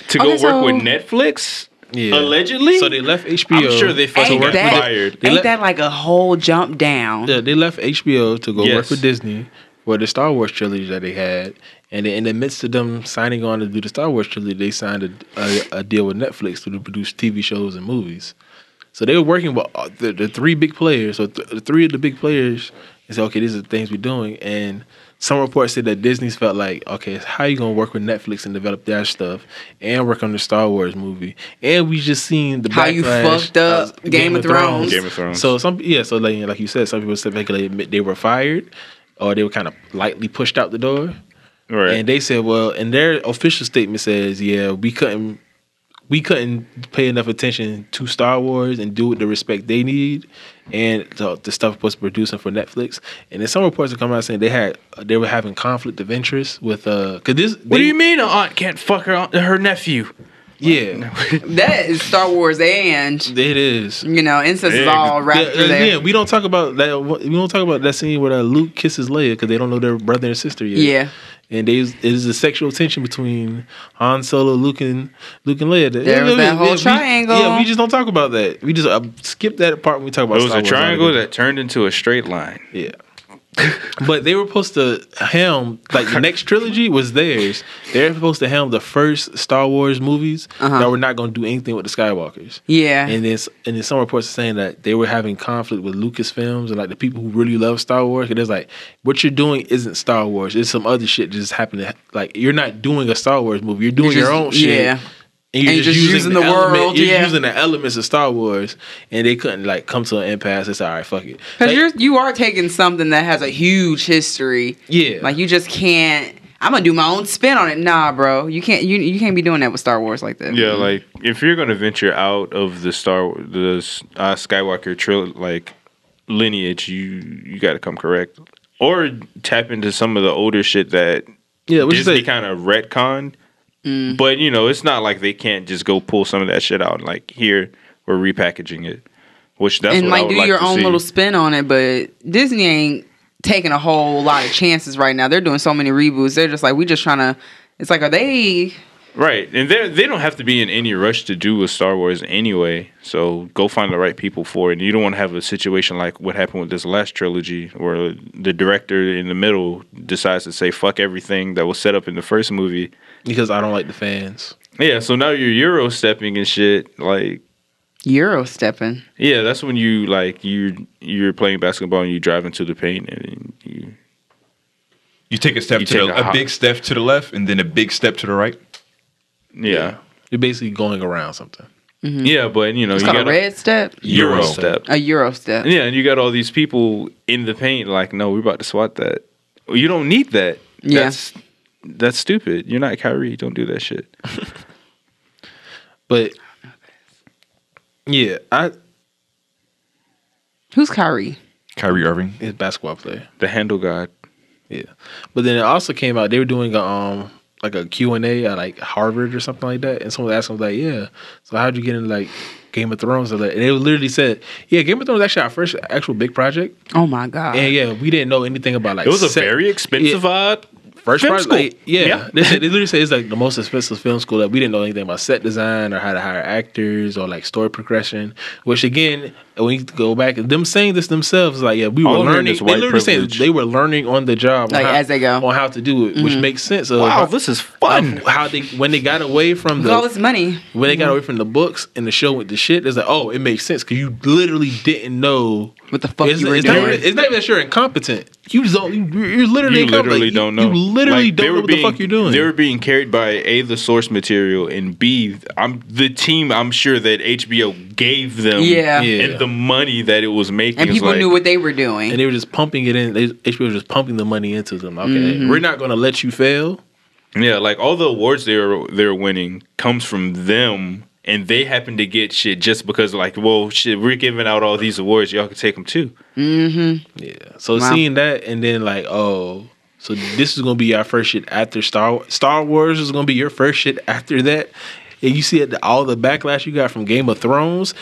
to Okay, go so- work with Netflix. Yeah. Allegedly, So they left HBO. I'm sure they fucking Ain't got that- fired. They ain't let- that like a whole jump down? Yeah, they left HBO to go work Yes. with Disney for the Star Wars trilogy that they had, and in the midst of them signing on to do the Star Wars trilogy, they signed a, a, a deal with Netflix to produce TV shows and movies. So they were working with uh, the, the three big players. So th- the three of the big players and said, okay, these are the things we're doing. And some reports said that Disney's felt like, okay, how you gonna work with Netflix and develop their stuff and work on the Star Wars movie? And we just seen the How you fucked up of Game of Thrones. Game of Thrones. So some yeah, so like like you said, some people speculated they were fired or they were kind of lightly pushed out the door. right. And they said, well, and their official statement says, yeah, we couldn't we couldn't pay enough attention to Star Wars and do it the respect they need and the, the stuff was producing for Netflix. And then some reports have come out saying they had they were having conflict of interest with uh cause this what do you mean an aunt can't fuck her aunt, her nephew? Yeah. That is Star Wars and it is. you know incest is Yeah, all wrapped Yeah, there. yeah, we don't talk about that. We don't talk about that scene where uh, Luke kisses Leia because they don't know their brother and sister yet. Yeah. And there's it is a sexual tension between Han Solo, Luke, and Luke and Leia. There was that whole we- triangle. Yeah, we just don't talk about that. We just uh, skip that part when we talk about. It It was Star a Wars triangle altogether. that turned into a straight line. Yeah. but they were supposed to helm like the next trilogy was theirs. They're supposed to helm the first Star Wars movies Uh-huh. that were not going to do anything with the Skywalkers. Yeah. And then and then some reports are saying that they were having conflict with Lucasfilms and like the people who really love Star Wars. And it's like what you're doing isn't Star Wars. It's some other shit that just happened. To, like you're not doing a Star Wars movie. You're doing You're your own shit. yeah. And you're, And just, using, the, world, element, You're yeah. using the elements of Star Wars, and they couldn't like come to an impasse. It's all right, fuck it. Because Like, you're you are taking something that has a huge history. Yeah. Like you just can't. I'm gonna do my own spin on it. Nah, bro. You can't. You you can't be doing that with Star Wars like that. Yeah, like if you're gonna venture out of the Star the uh, Skywalker trill like lineage, you you got to come correct, or tap into some of the older shit that yeah, what you Disney say? kind of retconned. Mm. But you know, it's not like they can't just go pull some of that shit out. Like here, we're repackaging it. which that's and like do like your own see. little spin on it. But Disney ain't taking a whole lot of chances right now. They're doing so many reboots. They're just like we just trying to. It's like are they? Right, and they they don't have to be in any rush to do a Star Wars anyway. So go find the right people for it. And you don't want to have a situation like what happened with this last trilogy, where the director in the middle decides to say fuck everything that was set up in the first movie. Because I don't like the fans. Yeah, so now you're Euro stepping and shit. Like, Euro stepping. yeah, that's when you like you you're playing basketball and you drive into the paint and you You take a step You to the, a a, hop. big step to the left and then a big step to the right. yeah. You're basically going around something. Mm-hmm. Yeah, but you know, It's you called got a red step. Euro Euro step. A Euro step. Yeah, and you got all these people in the paint like, no, we're about to swat that. Well, You don't need that. Yeah. That's that's stupid. You're not Kyrie. Don't do that shit. But yeah, I Who's Kyrie? Kyrie Irving. is a basketball player. The handle god. Yeah, but then it also came out they were doing a um like a Q and A at like Harvard or something like that, and someone asked him like, yeah, so how'd you get into like Game of Thrones? And they literally said, yeah, Game of Thrones was actually our first actual big project, Oh my god. and yeah, we didn't know anything about like It was a set- very expensive uh First film part, school. like, yeah, Yeah. They, they literally say it's like the most expensive film school that we didn't know anything about set design or how to hire actors or like story progression. Which again, when you go back, and them saying this themselves, like yeah, we were All learning. They white literally saying they were learning on the job, Like, how- as they go. on how to do it, which mm-hmm. makes sense. Of Wow, how, this is fun. how they when they got away from With all the this money. when they got mm-hmm. away from the books and the show with the shit, it's like oh, it makes sense because you literally didn't know What the fuck it's, you were it's not, doing? even, it's not even that you're incompetent. You just don't. You, you're literally You literally Like, don't you- know. You literally Like, they don't were know what being, the fuck you're doing. They were being carried by a the source material and b I'm the team. I'm sure that HBO gave them Yeah. Yeah. and the money that it was making. and people like, knew what they were doing. and they were just pumping it in. They, HBO was just pumping the money into them. Okay, Mm-hmm. we're not going to let you fail. Yeah, like all the awards they're they're winning comes from them, and they happen to get shit just because, like, well, shit, we're giving out all these awards, y'all can take them too. Yeah. So Wow. seeing that and then like, oh, so this is going to be our first shit after Star Star Wars is going to be your first shit after that. And you see it, all the backlash you got from Game of Thrones.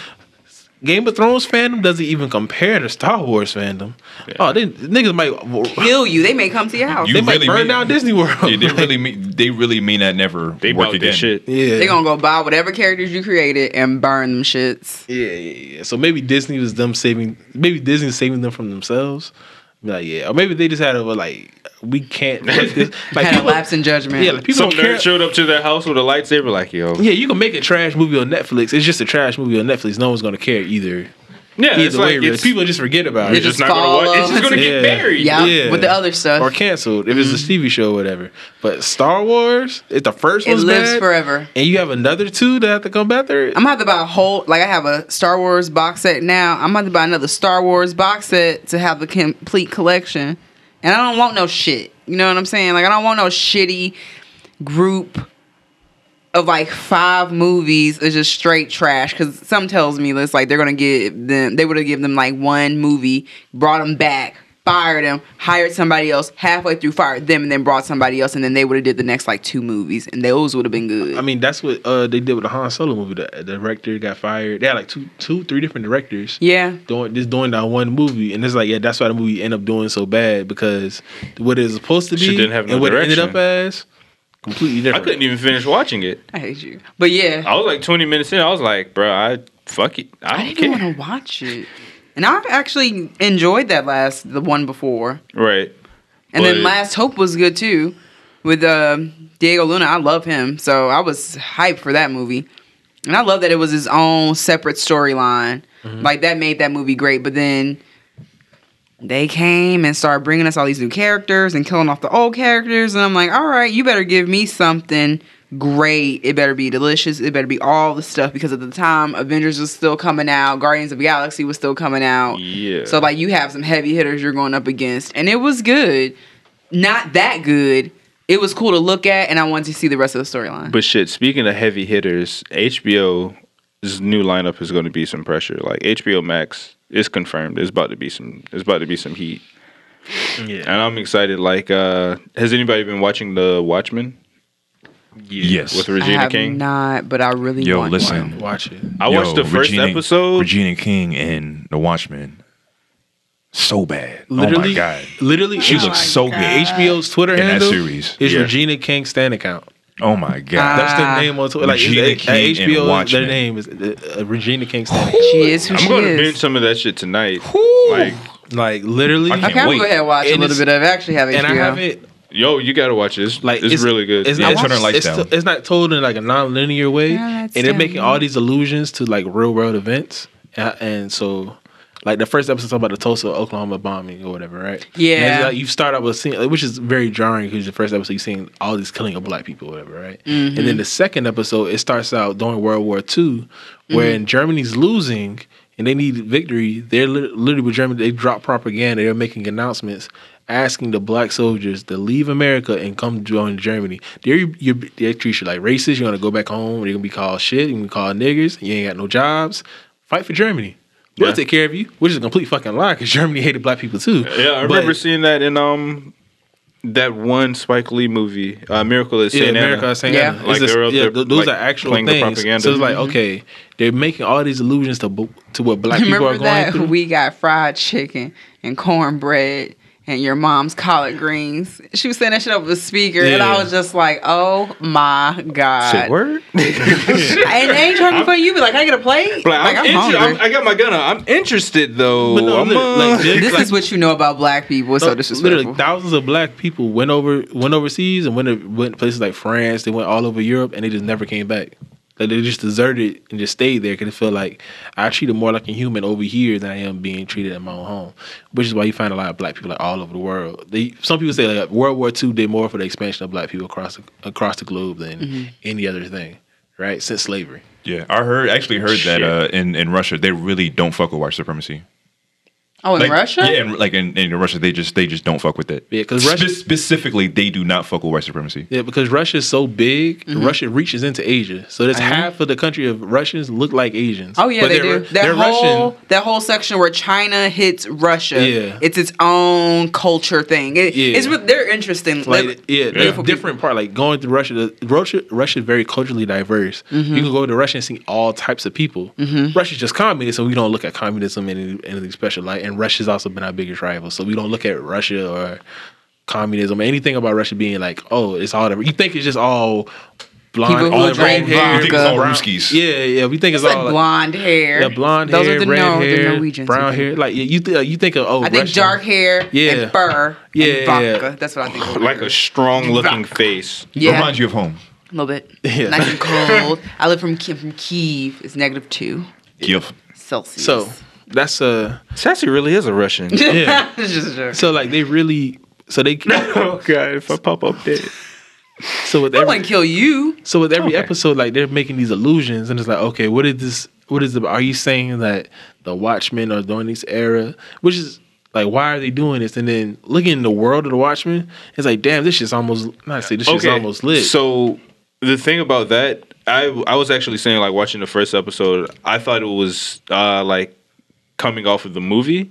Game of Thrones fandom doesn't even compare to Star Wars fandom. Oh, they niggas might Kill you. They may come to your house. You they might burn mean- down Disney World. Yeah, they really mean they really mean that never They work bought again. this shit. yeah. They're gonna go buy whatever characters you created and burn them shits. Yeah, yeah, yeah. So maybe Disney was them saving. Maybe Disney saving them from themselves. Be Like, yeah, or maybe they just had a like, we can't. Like, this, like Had a people- lapse in judgment. Yeah, like people Some don't care. nerd showed up to their house with a lightsaber, like, yo. Yeah, you can make a trash movie on Netflix. It's just a trash movie on Netflix. No one's gonna care either. Yeah, Either it's way, like really. it's, people just forget about it. it's just just not gonna watch. It's just gonna get Yeah. buried. Yeah, Yeah. with the other stuff. or canceled if it's a mm-hmm. TV show or whatever. But Star Wars, if the first it lives bad, forever. and you have another two that have to come back there. I'm gonna have to buy a whole like I have a Star Wars box set now. I'm gonna have to buy another Star Wars box set to have the complete collection. And I don't want no shit. You know what I'm saying? Like I don't want no shitty group of like five movies is just straight trash. Cause some tells me it's like they're gonna give them they would have given them like one movie, brought them back, fired them, hired somebody else halfway through, fired them, and then brought somebody else, and then they would have did the next like two movies, and those would have been good. I mean, that's what uh, they did with the Han Solo movie. The, the director got fired. They had like two, two, three different directors. yeah. doing just doing that one movie, and it's like yeah, that's why the movie ended up doing so bad because what it was supposed to be Shit didn't have no and what it ended up as completely different. I couldn't even finish watching it. I hate you. But yeah, I was like 20 minutes in. I was like, bro, I fuck it. I I don't didn't even want to watch it. And I actually enjoyed that last, the one before. Right. And then Last Hope was good too, with uh, Diego Luna. I love him, so I was hyped for that movie. And I love that it was his own separate storyline. Like that made that movie great. But then they came and started bringing us all these new characters and killing off the old characters, and I'm like, all right, you better give me something great. It better be delicious. It better be all the stuff because at the time Avengers was still coming out, Guardians of the Galaxy was still coming out. Yeah. So like you have some heavy hitters you're going up against, and it was good. Not that good. It was cool to look at, and I wanted to see the rest of the storyline. But shit, speaking of heavy hitters, HBO's new lineup is going to be some pressure. Like HBO Max is confirmed. It's about to be some. It's about to be some heat, yeah, and I'm excited. Like, uh has anybody been watching the Watchmen? Yes. with I Regina have King. not, but I really Yo, want listen. one. Watch it. I watched the first Regina- episode. Regina King in The Watchmen. So bad. Literally, oh my god. literally, She H- looks so good. HBO's Twitter In that series. is Yeah. Regina King stand account. Oh my god. That's Ah. the name on Twitter. Like Regina it's- at King and HBO, their name is uh, uh, Regina King Stan account. She is who I'm she going to binge some of that shit tonight. Like, Like literally, I can't Okay, I'm wait. go ahead and watch a little bit of it. I actually have HBO. and I haven't yo, you got to watch it. It's, like it's, really good. It's Yeah, not, turn it's, down. it's not told in like a non-linear way, Yeah, and they're making all these allusions to like real world events, and, and so. Like the first episode about the Tulsa, Oklahoma bombing or whatever, right? Yeah. And like you start out with seeing, which is very jarring because the first episode you're seeing all these killing of black people, whatever, right? Mm-hmm. And then the second episode it starts out during World War II, where Mm-hmm. in Germany's losing and they need victory. They're lit- literally with Germany. They drop propaganda. They're making announcements asking the black soldiers to leave America and come join Germany. They're you they treat you like racist. You're gonna go back home. You're gonna be called shit. You're gonna be called niggers. You ain't got no jobs. Fight for Germany. We'll Yeah. take care of you, which is a complete fucking lie because Germany hated black people too. yeah, I But- remember seeing that in um that one Spike Lee movie, uh, Miracle at Yeah, St. America Anna. is saying Yeah. that. Like, It's yeah, there, those like, are actual playing the things. propaganda. So it's like, okay, they're making all these allusions to to what black people are going that through. we got fried chicken and cornbread and your mom's collard greens. She was saying that shit over the speaker, and I was just like, "Oh my god!" Say word. And they ain't trying to be funny. You be like, "I get a plate." Like, I'm I'm inter- hungry. I'm, I got my gun out. I'm interested though. But no, I'm, li- uh, like, this like- is what you know about black people. It's so disrespectful. Literally, thousands of black people went over went overseas and went to, went places like France. They went all over Europe, and they just never came back. Like they just deserted and just stayed there because they felt like I treated more like a human over here than I am being treated in my own home. Which is why you find a lot of black people like all over the world. They some people say like World War II did more for the expansion of black people across the, across the globe than Mm-hmm. any other thing, right? Since slavery. Yeah, I heard actually heard Shit. that uh, in in Russia they really don't fuck with white supremacy. Oh, in Like, Russia? yeah, and like in, in Russia they just they just don't fuck with it. Yeah, 'cause Russia- Spe- specifically they do not fuck with white supremacy. Yeah, because Russia is so big, Mm-hmm. Russia reaches into Asia. So there's half of the country of Russians look like Asians. Oh yeah, But they do. That whole Russian. that whole section where China hits Russia. Yeah. it's its own culture thing. It, Yeah. it's re- they're interesting. Like Like, yeah, beautiful the different part. Like going through Russia, the, Russia, Russia is very culturally diverse. Mm-hmm. You can go to Russia and see all types of people. Russia's just communist, so we don't look at communism in any- anything special. Like, and Russia's also been our biggest rival, so we don't look at Russia or communism or anything about Russia being like, oh, it's all. The, you think it's just all blonde, all red hair, vodka. You think it's all brown- Ruskies. Yeah, yeah. We think it's, It's all like blonde hair. Yeah, blonde hair. Those hair, are the, red no, hair, the Norwegians. brown hair. Like you, th- you think of oh, I think Russian. dark hair Yeah. and fur Yeah, and vodka. yeah. That's what I think. over like a strong looking Vodka. face. yeah, Reminds you of home. a little bit. Yeah. Nice and cold. I live from from Kiev. It's negative two Give. Celsius. So that's a Sassy really is a Russian. yeah. Just a joke. so like they really so they oh god, if I pop up dead. so with I every wouldn't kill you. so with every Okay. episode like they're making these illusions and it's like okay what is this what is the are you saying that the Watchmen are doing this era which is like why are they doing this and then looking in the world of the Watchmen it's like damn this shit's almost not say this shit's almost lit So the thing about that, I I was actually saying like watching the first episode, I thought it was uh like coming off of the movie.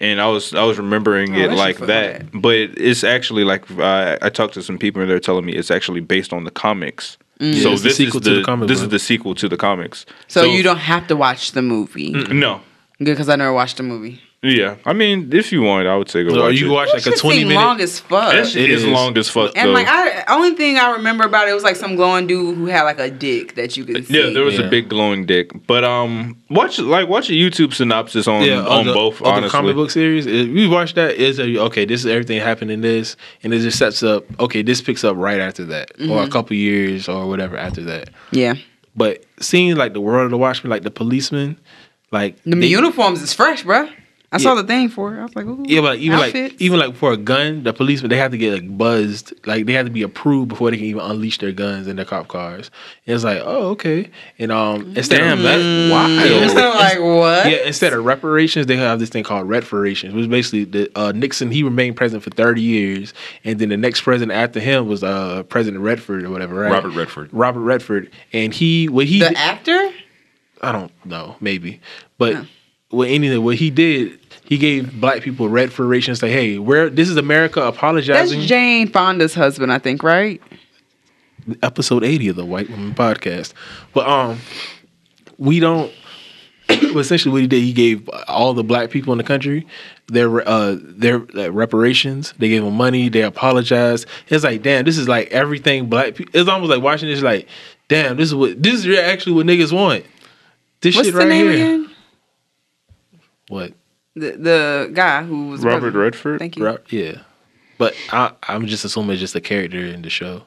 And I was I was remembering Mm-hmm. Oh, it like that, fucking but it's actually like uh, I talked to some people and they're telling me it's actually based on the comics. Mm. So Yeah, it's the this sequel is to the, the comic this book. is the sequel to the comics. So, you don't have to watch the movie. no. Good, because I never watched the movie. Yeah, I mean, if you want, I would say go or watch you it. watch like a That shit 20 minute long as fuck. that shit It is is. long as fuck. And though. like I, only thing I remember about it was like some glowing dude who had like a dick that you could see. Yeah, there was Yeah. a big glowing dick. But um, watch like watch a YouTube synopsis on yeah, on the, both. of the comic book series. If we watch that, is okay. This is everything happened in this, and it just sets up. Okay, this picks up right after that, or Mm-hmm. a couple years or whatever after that. yeah. But seeing like the world of the Watchmen, like the policemen, like The uniforms is fresh, bruh. I saw Yeah. the thing for it. I was like, ooh, Yeah, but even outfits. like even like for a gun, the policemen they have to get like buzzed, like they have to be approved before they can even unleash their guns in their cop cars. And it's like, oh okay, and um instead Damn, of, that's wild. Yeah, I'm like, what? Yeah, instead of reparations, they have this thing called Redfordations, which is basically the uh, Nixon. He remained president for thirty years, and then the next president after him was uh, President Redford or whatever, right? Robert Redford. Robert Redford, and he what he the did- actor? I don't know, maybe, but what anything what he did, he gave black people reparations. Say, hey, where this is America apologizing." That's. Jane Fonda's husband, I think, right? episode eighty of the White Woman Podcast. But um, we don't. well, essentially, what he did, he gave all the black people in the country their uh their uh, reparations. They gave them money. They apologized. It's like, damn, this is like everything black people. It's almost like watching this. Like, damn, this is what this is actually what niggas want. This What's shit right here. again? What? The the guy who was Robert president. Redford. Thank you. Right, yeah. But I, I'm just assuming it's just a character in the show.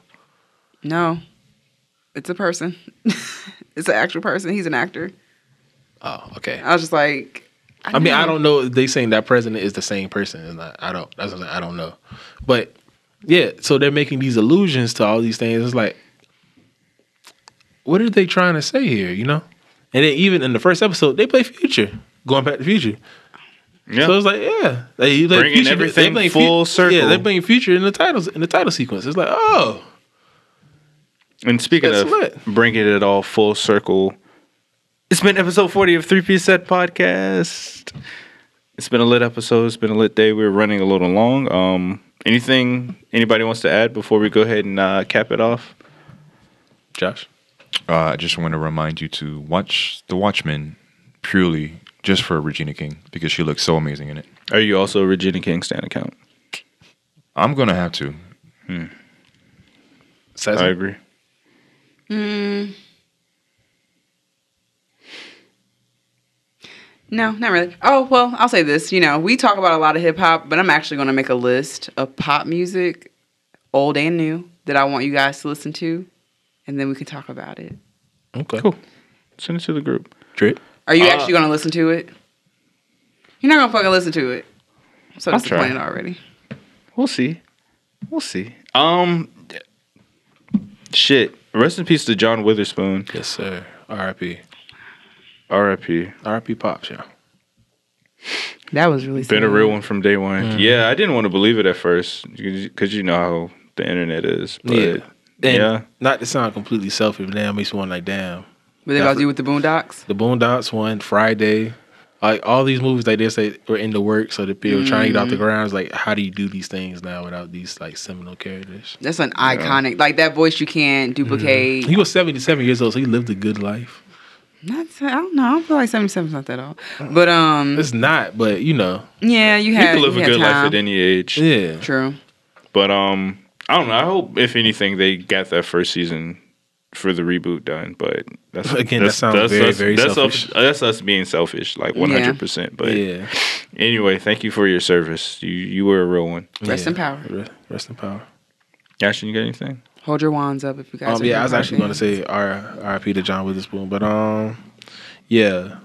No, it's a person. it's an actual person. He's an actor. Oh, okay. I was just like, I mean, I don't know. if They saying that president is the same person, and I, I don't. That's what I'm I don't know. But yeah, so they're making these allusions to all these things. It's like, what are they trying to say here? You know? And then even in the first episode, they play Future, going back to Future. Yeah. So it's like, yeah, they, they Bringing Future, everything playing full circle. Yeah, they're playing Future in the titles in the title sequence. It's like, oh, And speaking of lit. bringing it all full circle, it's been episode 40 of Three Piece Set Podcast. It's been a lit episode. It's been a lit day. We're running a little long. Um, anything anybody wants to add before we go ahead and uh, cap it off? Josh. Uh, I just want to remind you to watch The Watchmen purely just for Regina King because she looks so amazing in it. Are you also a Regina King stan account? I'm gonna have to. Hmm. Says I agree. Hmm. No, not really. Oh well, I'll say this. You know, we talk about a lot of hip hop, but I'm actually going to make a list of pop music, old and new, that I want you guys to listen to, and then we can talk about it. Okay. Cool. Send it to the group. Drip. Are you Uh, actually going to listen to it? You're not going to fucking listen to it. I'm so I'll try. disappointed already. We'll see. We'll see. Um, shit. Rest in peace to John Witherspoon. Yes, sir. R.I.P. R.I.P. R.I.P. Pops, yeah. That was really Been a sad. real one from day one. Yeah, I didn't want to believe it at first because you know how the internet is. But Yeah. yeah, Not to sound completely selfish, but damn, makes me want like, damn. What they about to do with the Boondocks? The Boondocks one, Friday, like all these movies, like they say were in the works, so the people trying to get off the ground. It's like, how do you do these things now without these like seminal characters? That's an iconic, like that voice you can't duplicate. He was seventy seven years old, so he lived a good life. Not, I don't know. I don't feel like 77 is not that old. But um, It's not, but you know, yeah, you have you had can live you a had good life at any age. yeah. True. But um, I don't know. I hope if anything they got that first season for the reboot done. But that's Again, that that's, sounds that's very, us, very that's selfish. Us, that's us being selfish, like one hundred percent. But yeah, anyway, thank you for your service. You you were a real one. Rest yeah. in power. Re- Rest in power. Ashton, you got anything? Hold your wands up if you guys. Um, are yeah, I was actually going to say R- R.I.P. to John Witherspoon, but um, yeah,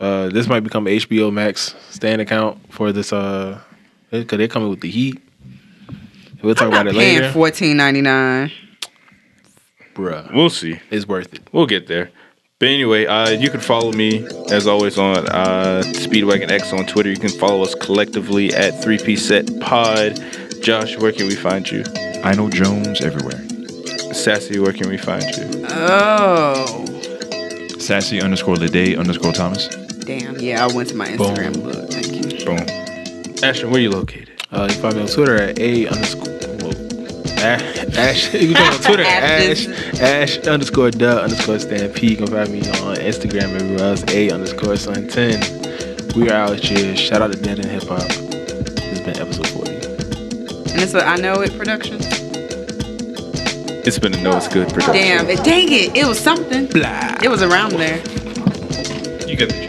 uh, this might become HBO Max stand account for this uh, because they're coming with the heat. We'll talk I'm about not it paying later, fourteen ninety nine. Bruh. We'll see. It's worth it. We'll get there. But anyway, uh, you can follow me as always on uh, Speedwagon X on Twitter. You can follow us collectively at Three Piece Set Pod. Josh, where can we find you? I know Jones everywhere. Sassy, where can we find you? Oh, Sassy underscore Lede underscore Thomas. damn. Yeah, I went to my Instagram. Boom. Look, thank you. Boom. Ashton, where you located? Uh, you can find me on Twitter at a underscore. Whoa. Ash, Ash, you can find me on Twitter Ash, Ash underscore duh underscore stampede. You can find me on Instagram everywhere else. A underscore sun ten. We are out here. Shout out to Dead End Hip Hop. This has been episode forty. And it's a I know it production. It's been a No It's Good production. Damn, it, dang it! It was something. Blah. It was around there. You get the gist. Yeah.